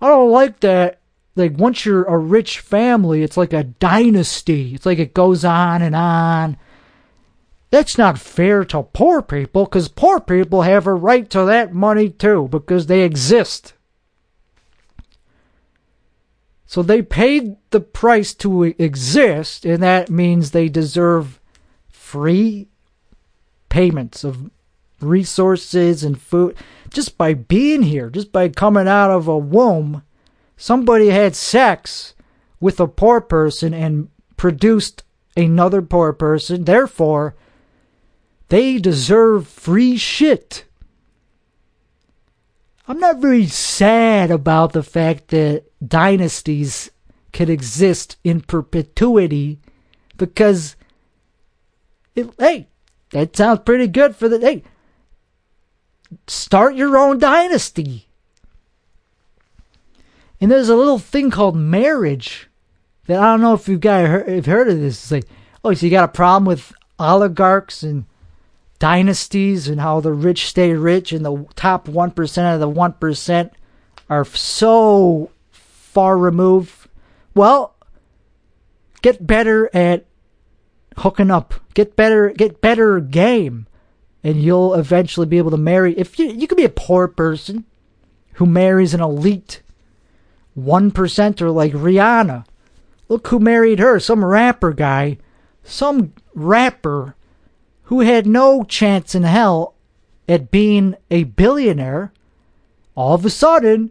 [SPEAKER 1] I don't like that like once you're a rich family, it's like a dynasty. It's like it goes on and on. That's not fair to poor people because poor people have a right to that money too because they exist. So they paid the price to exist, and that means they deserve free payments of resources and food just by being here, just by coming out of a womb somebody had sex with a poor person and produced another poor person. Therefore, they deserve free shit. I'm not very sad about the fact that dynasties can exist in perpetuity because, it, hey, that sounds pretty good for the. Hey, start your own dynasty. And there's a little thing called marriage that I don't know if you've got if heard of this. It's like, oh, so you got a problem with oligarchs and dynasties and how the rich stay rich and the top 1% of the 1% are so far removed. Well, get better at hooking up. Get better get better game and you'll eventually be able to marry if you you could be a poor person who marries an elite one percenter like Rihanna. Look who married her, some rapper guy, some rapper who had no chance in hell at being a billionaire. All of a sudden,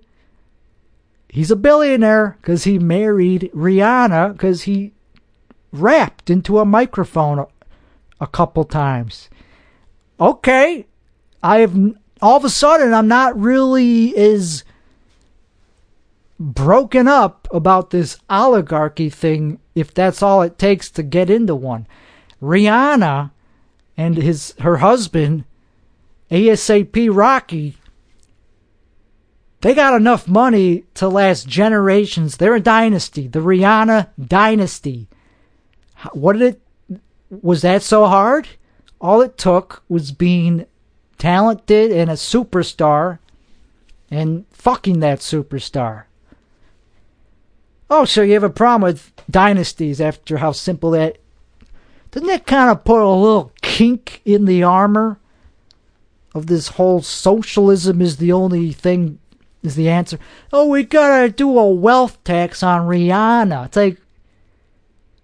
[SPEAKER 1] he's a billionaire because he married Rihanna because he rapped into a microphone a, a couple times. Okay, I have all of a sudden I'm not really as broken up about this oligarchy thing if that's all it takes to get into one. Rihanna and his her husband, ASAP Rocky, they got enough money to last generations. They're a dynasty, the Rihanna dynasty. What did it was that so hard? All it took was being talented and a superstar and fucking that superstar. Oh, so you have a problem with dynasties after how simple that. Doesn't that kind of put a little kink in the armor of this whole socialism is the only thing, is the answer? Oh, we gotta do a wealth tax on Rihanna. It's like,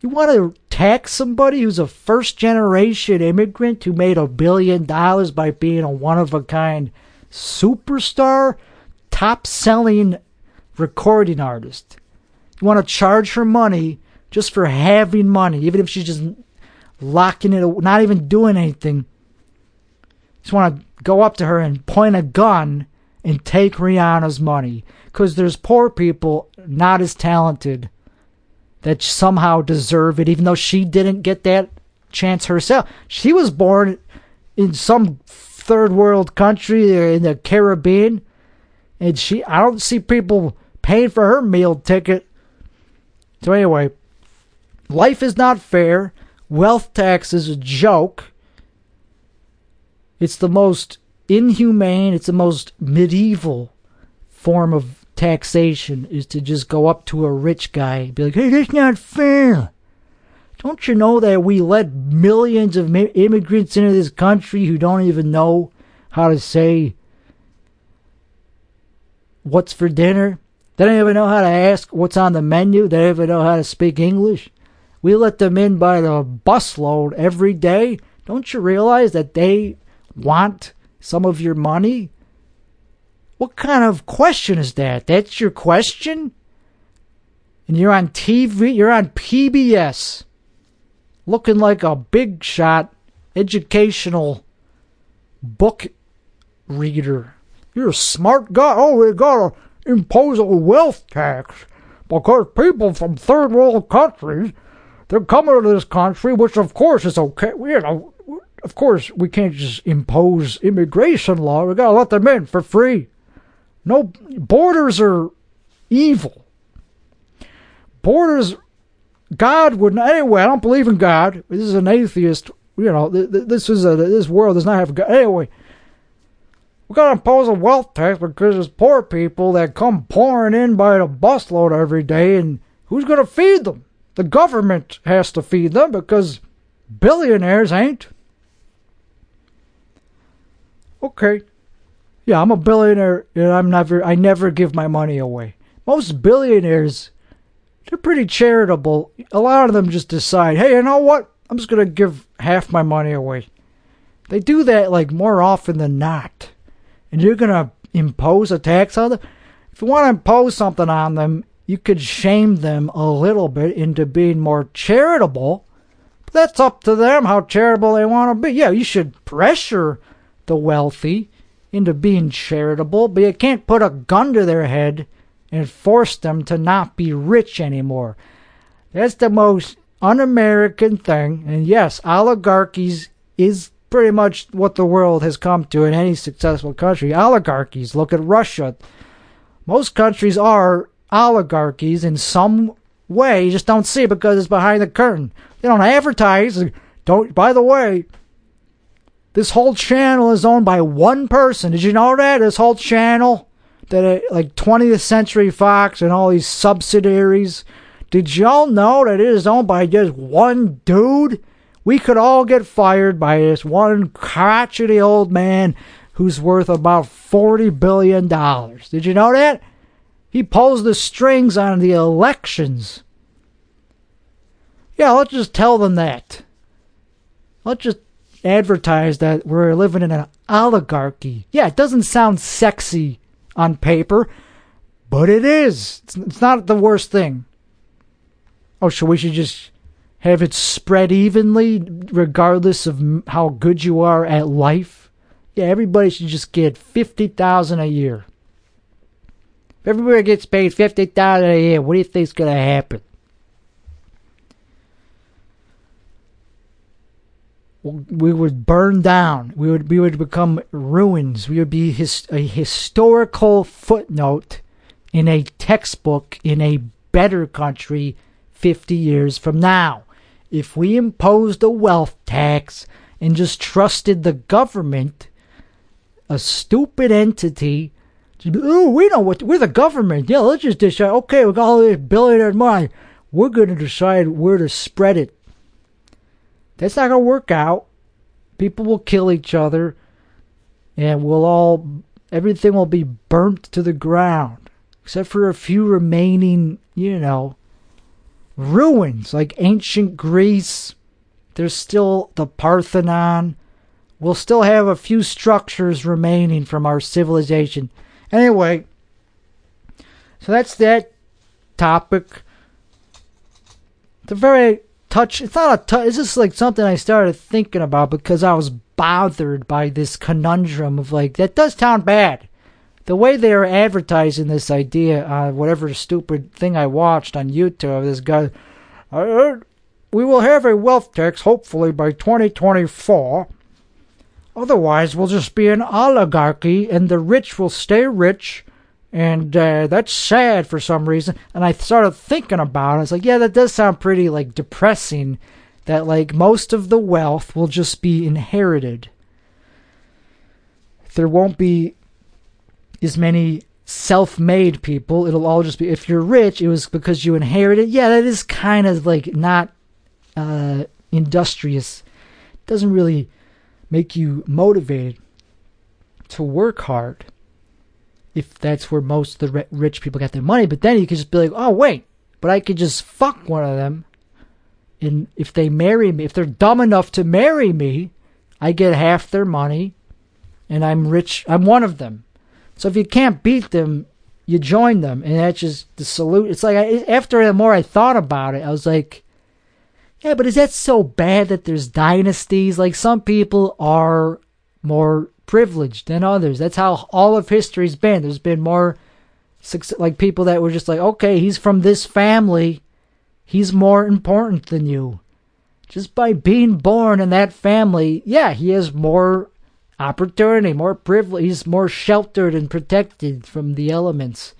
[SPEAKER 1] you want to tax somebody who's a first generation immigrant who made a billion dollars by being a one of a kind superstar, top selling recording artist? You want to charge her money just for having money, even if she's just locking it, not even doing anything. Just want to go up to her and point a gun and take Rihanna's money. Because there's poor people not as talented that somehow deserve it, even though she didn't get that chance herself. She was born in some third world country uh, in the Caribbean, and she I don't see people paying for her meal ticket so anyway, life is not fair. Wealth tax is a joke. It's the most inhumane, it's the most medieval form of taxation is to just go up to a rich guy and be like, hey, that's not fair. Don't you know that we let millions of immigrants into this country who don't even know how to say what's for dinner? They don't even know how to ask what's on the menu. They don't even know how to speak English. We let them in by the busload every day. Don't you realize that they want some of your money? What kind of question is that? That's your question? And you're on TV, you're on PBS, looking like a big shot educational book reader. You're a smart guy. Oh, we gotta impose a wealth tax because people from third world countries, they're coming to this country, which of course is okay. You know, of course we can't just impose immigration law. We gotta let them in for free. No, borders are evil. Borders, God would not. Anyway, I don't believe in God. This is an atheist. You know, this is a this world does not have God. Anyway, we gotta impose a wealth tax because there's poor people that come pouring in by the busload every day, and who's gonna feed them? The government has to feed them because billionaires ain't. Okay. Yeah, I'm a billionaire and I'm never I never give my money away. Most billionaires they're pretty charitable. A lot of them just decide, "Hey, you know what? I'm just going to give half my money away." They do that like more often than not. And you're going to impose a tax on them? If you want to impose something on them, you could shame them a little bit into being more charitable. But that's up to them how charitable they want to be. Yeah, you should pressure the wealthy into being charitable, but you can't put a gun to their head and force them to not be rich anymore. That's the most un American thing. And yes, oligarchies is pretty much what the world has come to in any successful country. Oligarchies. Look at Russia. Most countries are oligarchies in some way. You just don't see it because it's behind the curtain. They don't advertise. Don't. By the way, this whole channel is owned by one person. Did you know that? This whole channel, that uh, like 20th Century Fox and all these subsidiaries. Did y'all know that it is owned by just one dude? We could all get fired by this one crotchety old man who's worth about $40 billion. Did you know that? He pulls the strings on the elections. Yeah, let's just tell them that. Let's just advertise that we're living in an oligarchy. Yeah, it doesn't sound sexy on paper, but it is. It's, it's not the worst thing. Oh, so we should just have it spread evenly, regardless of how good you are at life. Yeah, everybody should just get fifty thousand a year. If everybody gets paid fifty thousand a year, what do you think's gonna happen? we would burn down. We would we would become ruins. We would be his, a historical footnote in a textbook in a better country 50 years from now. If we imposed a wealth tax and just trusted the government, a stupid entity, oh, we know what we're the government. Yeah, let's just decide. Okay, we got all this billionaire money. We're going to decide where to spread it that's not going to work out. People will kill each other, and we'll all, everything will be burnt to the ground, except for a few remaining, you know, ruins like ancient Greece. There's still the Parthenon. We'll still have a few structures remaining from our civilization. Anyway, so that's that topic. It's a very touch. It's not a touch. It's just like something I started thinking about because I was bothered by this conundrum of like that does sound bad. The way they are advertising this idea on whatever stupid thing I watched on YouTube, this guy, I heard we will have a wealth tax hopefully by 2024. Otherwise, we'll just be an oligarchy and the rich will stay rich And uh, that's sad for some reason. And I started thinking about it. I was like, yeah, that does sound pretty like depressing that like most of the wealth will just be inherited. There won't be as many self-made people. It'll all just be if you're rich, it was because you inherited. Yeah, that is kind of like not uh, industrious. Doesn't really make you motivated to work hard if that's where most of the rich people get their money. But then you could just be like, oh, wait, but I could just fuck one of them. And if they marry me, if they're dumb enough to marry me, I get half their money and I'm rich. I'm one of them. So if you can't beat them, you join them. And that's just the salute. It's like, I, after the more I thought about it, I was like, yeah, but is that so bad that there's dynasties? Like some people are more privileged than others. That's how all of history's been. There's been more like people that were just like, okay, he's from this family. He's more important than you. Just by being born in that family, yeah, he has more opportunity, more privilege. He's more sheltered and protected from the elements.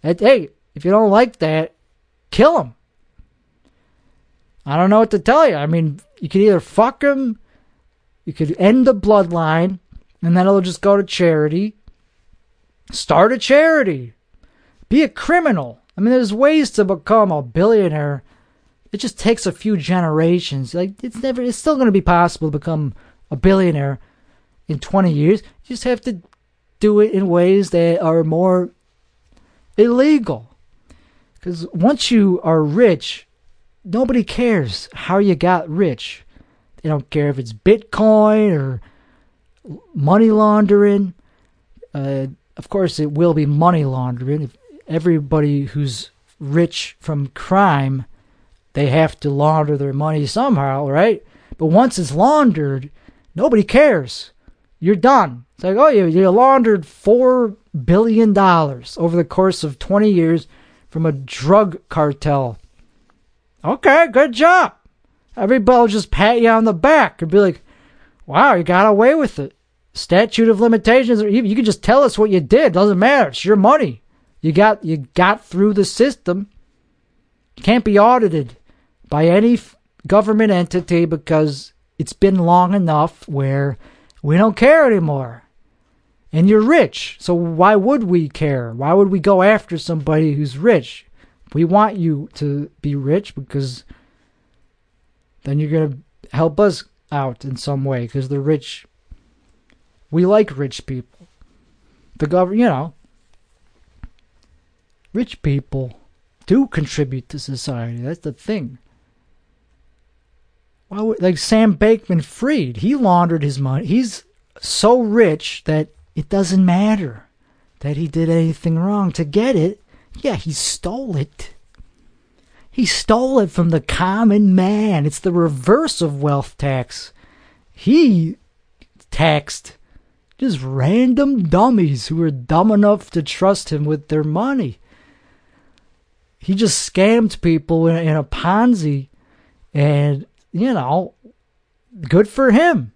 [SPEAKER 1] And, hey, if you don't like that, kill him. I don't know what to tell you. I mean, you could either fuck him, you could end the bloodline, and then it'll just go to charity. Start a charity. Be a criminal. I mean, there's ways to become a billionaire. It just takes a few generations. Like it's never, it's still going to be possible to become a billionaire in 20 years. You just have to do it in ways that are more illegal. Because once you are rich, nobody cares how you got rich. They don't care if it's Bitcoin or money laundering. Uh, of course, it will be money laundering. If everybody who's rich from crime, they have to launder their money somehow, right? But once it's laundered, nobody cares. You're done. It's like, oh, you, you laundered $4 billion over the course of 20 years from a drug cartel. Okay, good job. Everybody will just pat you on the back and be like, wow, you got away with it. Statute of limitations, or you can just tell us what you did. Doesn't matter. It's your money. You got you got through the system. You can't be audited by any government entity because it's been long enough where we don't care anymore. And you're rich, so why would we care? Why would we go after somebody who's rich? We want you to be rich because then you're going to help us out in some way because the rich we like rich people. The government, you know, rich people do contribute to society. That's the thing. Why would, like Sam Bankman Fried, he laundered his money. He's so rich that it doesn't matter that he did anything wrong to get it. Yeah, he stole it. He stole it from the common man. It's the reverse of wealth tax. He taxed just random dummies who were dumb enough to trust him with their money. He just scammed people in, a Ponzi, and you know, good for him.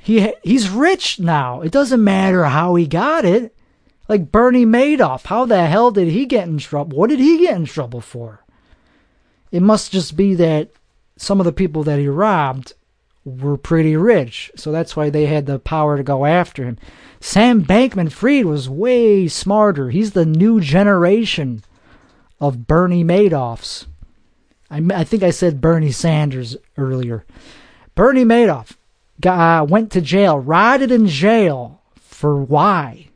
[SPEAKER 1] He he's rich now. It doesn't matter how he got it. Like Bernie Madoff, how the hell did he get in trouble? What did he get in trouble for? It must just be that some of the people that he robbed were pretty rich, so that's why they had the power to go after him. Sam Bankman Fried was way smarter. He's the new generation of Bernie Madoffs. I, I think I said Bernie Sanders earlier. Bernie Madoff got, uh, went to jail, rotted in jail for why?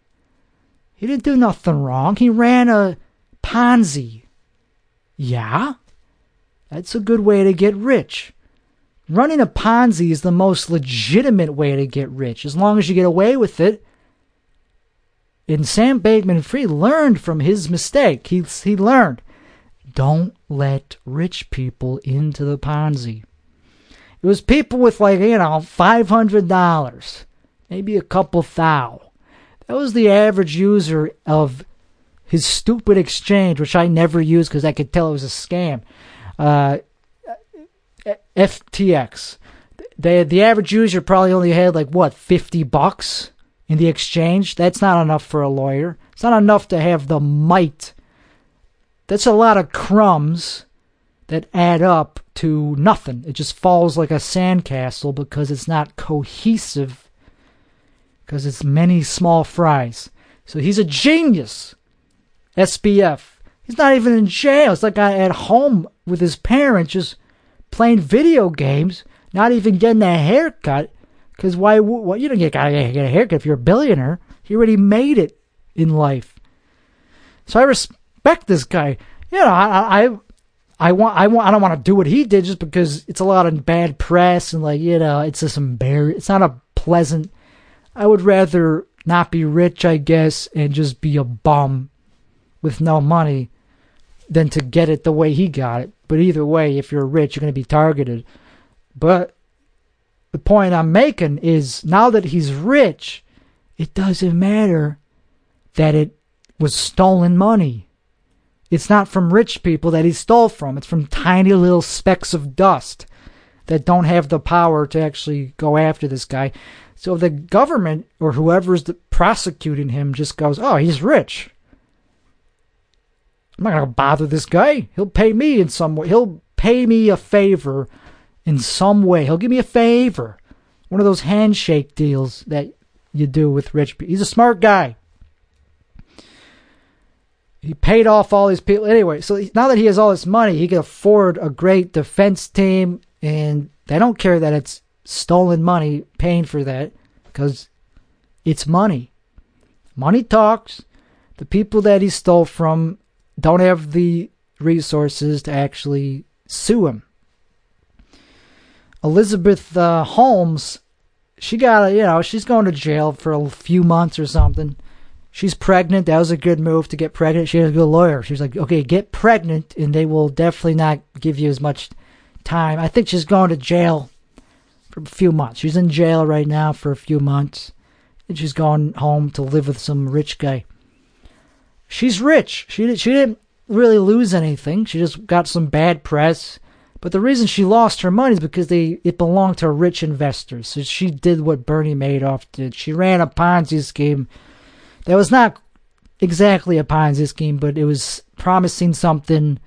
[SPEAKER 1] He didn't do nothing wrong. He ran a Ponzi. Yeah, that's a good way to get rich. Running a Ponzi is the most legitimate way to get rich, as long as you get away with it. And Sam Bankman Fried learned from his mistake. He, he learned don't let rich people into the Ponzi. It was people with, like, you know, $500, maybe a couple thou. That was the average user of his stupid exchange, which I never used because I could tell it was a scam. Uh, FTX. They, the average user probably only had like what 50 bucks in the exchange. That's not enough for a lawyer. It's not enough to have the might. That's a lot of crumbs that add up to nothing. It just falls like a sandcastle because it's not cohesive, because it's many small fries. So he's a genius. SBF. He's not even in jail. It's like at home with his parents just playing video games, not even getting a haircut. Because why? What you don't get, gotta get a haircut if you're a billionaire. He already made it in life. So I respect this guy. You know, I, I, I want, I want, I don't want to do what he did just because it's a lot of bad press and like, you know, it's just embarrassing. It's not a pleasant. I would rather not be rich, I guess, and just be a bum with no money than to get it the way he got it. But either way, if you're rich, you're going to be targeted. But the point I'm making is now that he's rich, it doesn't matter that it was stolen money. It's not from rich people that he stole from. It's from tiny little specks of dust that don't have the power to actually go after this guy. So the government or whoever's prosecuting him just goes, "Oh, he's rich. I'm not gonna bother this guy. He'll pay me in some way. He'll pay me a favor in some way. He'll give me a favor. One of those handshake deals that you do with rich people. He's a smart guy. He paid off all these people. Anyway, so now that he has all this money, he can afford a great defense team, and they don't care that it's stolen money paying for that because it's money. Money talks. The people that he stole from don't have the resources to actually sue him. Elizabeth uh, Holmes, she got, you know, she's going to jail for a few months or something. She's pregnant. That was a good move to get pregnant. She has a good lawyer. She's like, okay, get pregnant, and they will definitely not give you as much time. I think she's going to jail for a few months. She's in jail right now for a few months, and she's gone home to live with some rich guy. She's rich. She she didn't really lose anything. She just got some bad press. But the reason she lost her money is because they it belonged to rich investors. So she did what Bernie Madoff did. She ran a Ponzi scheme that was not exactly a Ponzi scheme, but it was promising something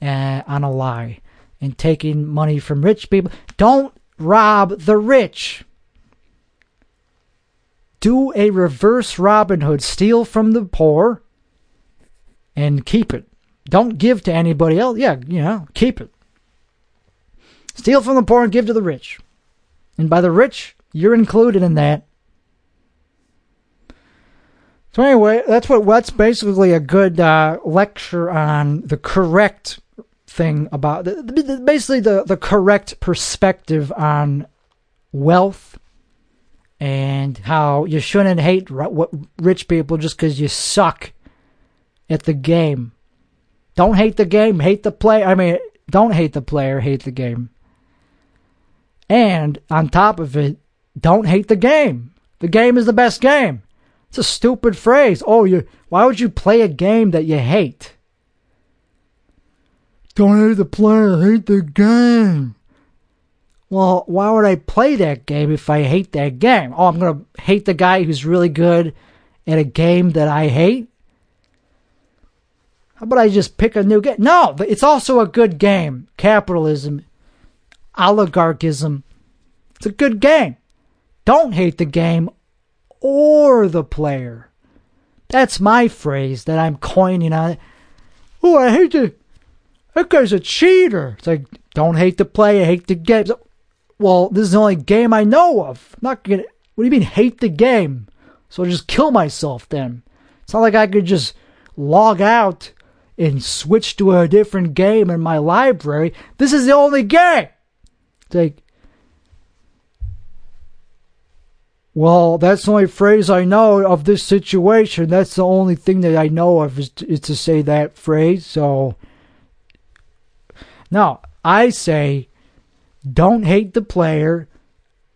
[SPEAKER 1] uh, on a lie and taking money from rich people. Don't rob the rich. Do a reverse Robin Hood, steal from the poor and keep it. Don't give to anybody else. Yeah, you know, keep it. Steal from the poor and give to the rich. And by the rich, you're included in that. So anyway, that's what what's basically a good uh, lecture on the correct thing about basically the the correct perspective on wealth and how you shouldn't hate rich people just because you suck at the game. Don't hate the game, hate the player. I mean, don't hate the player, hate the game. And on top of it, don't hate the game. The game is the best game. It's a stupid phrase. Oh, you why would you play a game that you hate? Don't hate the player, hate the game. Well, why would I play that game if I hate that game? Oh, I'm going to hate the guy who's really good at a game that I hate? How about I just pick a new game? No, it's also a good game. Capitalism, oligarchism. It's a good game. Don't hate the game or the player. That's my phrase that I'm coining on. Oh, I hate the. That guy's a cheater. It's like, don't hate the player, hate the game. Well, this is the only game I know of. I'm not gonna. What do you mean, hate the game? So I'll just kill myself then. It's not like I could just log out and switch to a different game in my library. This is the only game. It's like, Well, that's the only phrase I know of this situation. That's the only thing that I know of is to, is to say that phrase. So, no, I say don't hate the player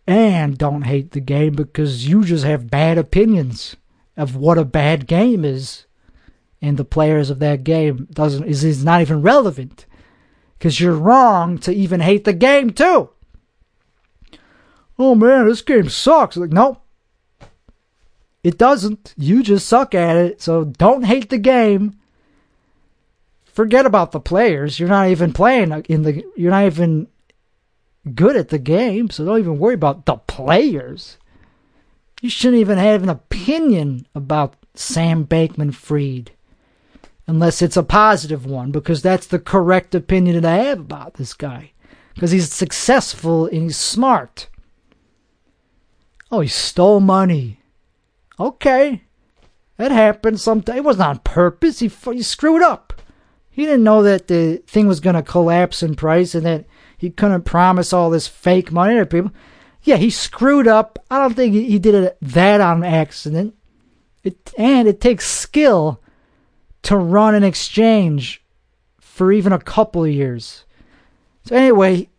[SPEAKER 1] and don't hate the game because you just have bad opinions of what a bad game is. And the players of that game doesn't is, is not even relevant because you're wrong to even hate the game too oh man, this game sucks. Like, nope. It doesn't. You just suck at it. So don't hate the game. Forget about the players. You're not even playing in the. You're not even good at the game. So don't even worry about the players. You shouldn't even have an opinion about Sam Bankman Fried. Unless it's a positive one, because that's the correct opinion that I have about this guy. Because he's successful and he's smart. Oh, he stole money. Okay. That happened sometime. It wasn't on purpose. He, he screwed up. He didn't know that the thing was going to collapse in price and that he couldn't promise all this fake money to people. Yeah, he screwed up. I don't think he did it that on accident. It, and it takes skill to run an exchange for even a couple of years. So anyway,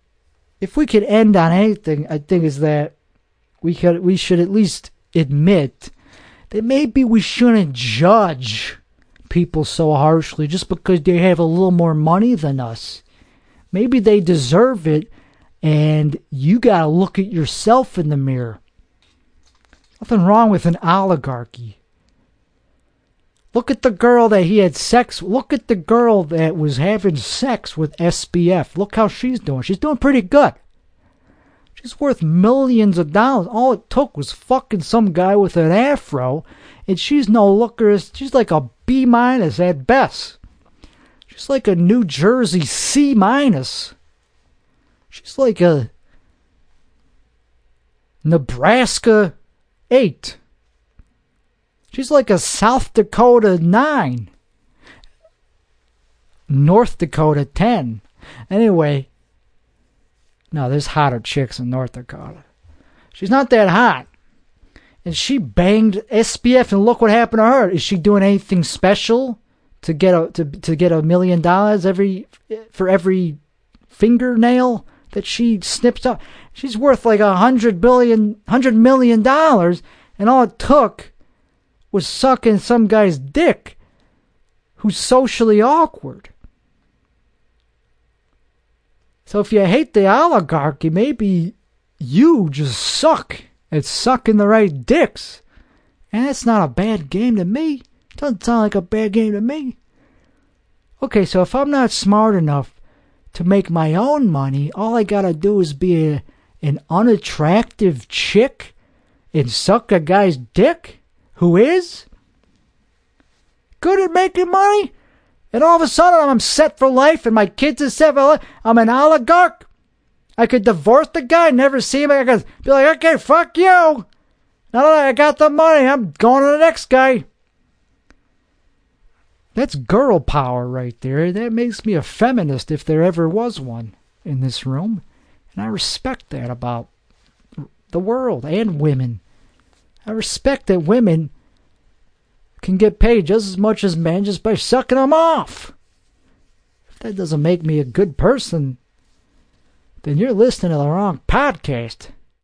[SPEAKER 1] if we could end on anything, I think is that we could we should at least admit that maybe we shouldn't judge people so harshly just because they have a little more money than us. Maybe they deserve it, and you got to look at yourself in the mirror. Nothing wrong with an oligarchy. Look at the girl that he had sex. Look at the girl that was having sex with SBF. Look how she's doing. She's doing pretty good. She's worth millions of dollars. All it took was fucking some guy with an afro, and she's no looker. She's like a B minus at best. She's like a New Jersey C minus. She's like a Nebraska 8. She's like a South Dakota 9. North Dakota 10. Anyway, no, there's hotter chicks in North Dakota. She's not that hot. And she banged SBF and look what happened to her. Is she doing anything special to get a to, to get a million dollars every for every fingernail that she snips up? She's worth like a hundred billion hundred million dollars and all it took was sucking some guy's dick who's socially awkward. So if you hate the oligarchy, maybe you just suck at sucking the right dicks. And that's not a bad game to me. Doesn't sound like a bad game to me. Okay, so if I'm not smart enough to make my own money, all I gotta do is be a, an unattractive chick and suck a guy's dick who is good at making money and all of a sudden, I'm set for life, and my kids are set for life. I'm an oligarch. I could divorce the guy, never see him. I could be like, okay, fuck you. Now that I got the money, I'm going to the next guy. That's girl power right there. That makes me a feminist if there ever was one in this room. And I respect that about the world and women. I respect that women can get paid just as much as men just by sucking them off. If that doesn't make me a good person, then you're listening to the wrong podcast.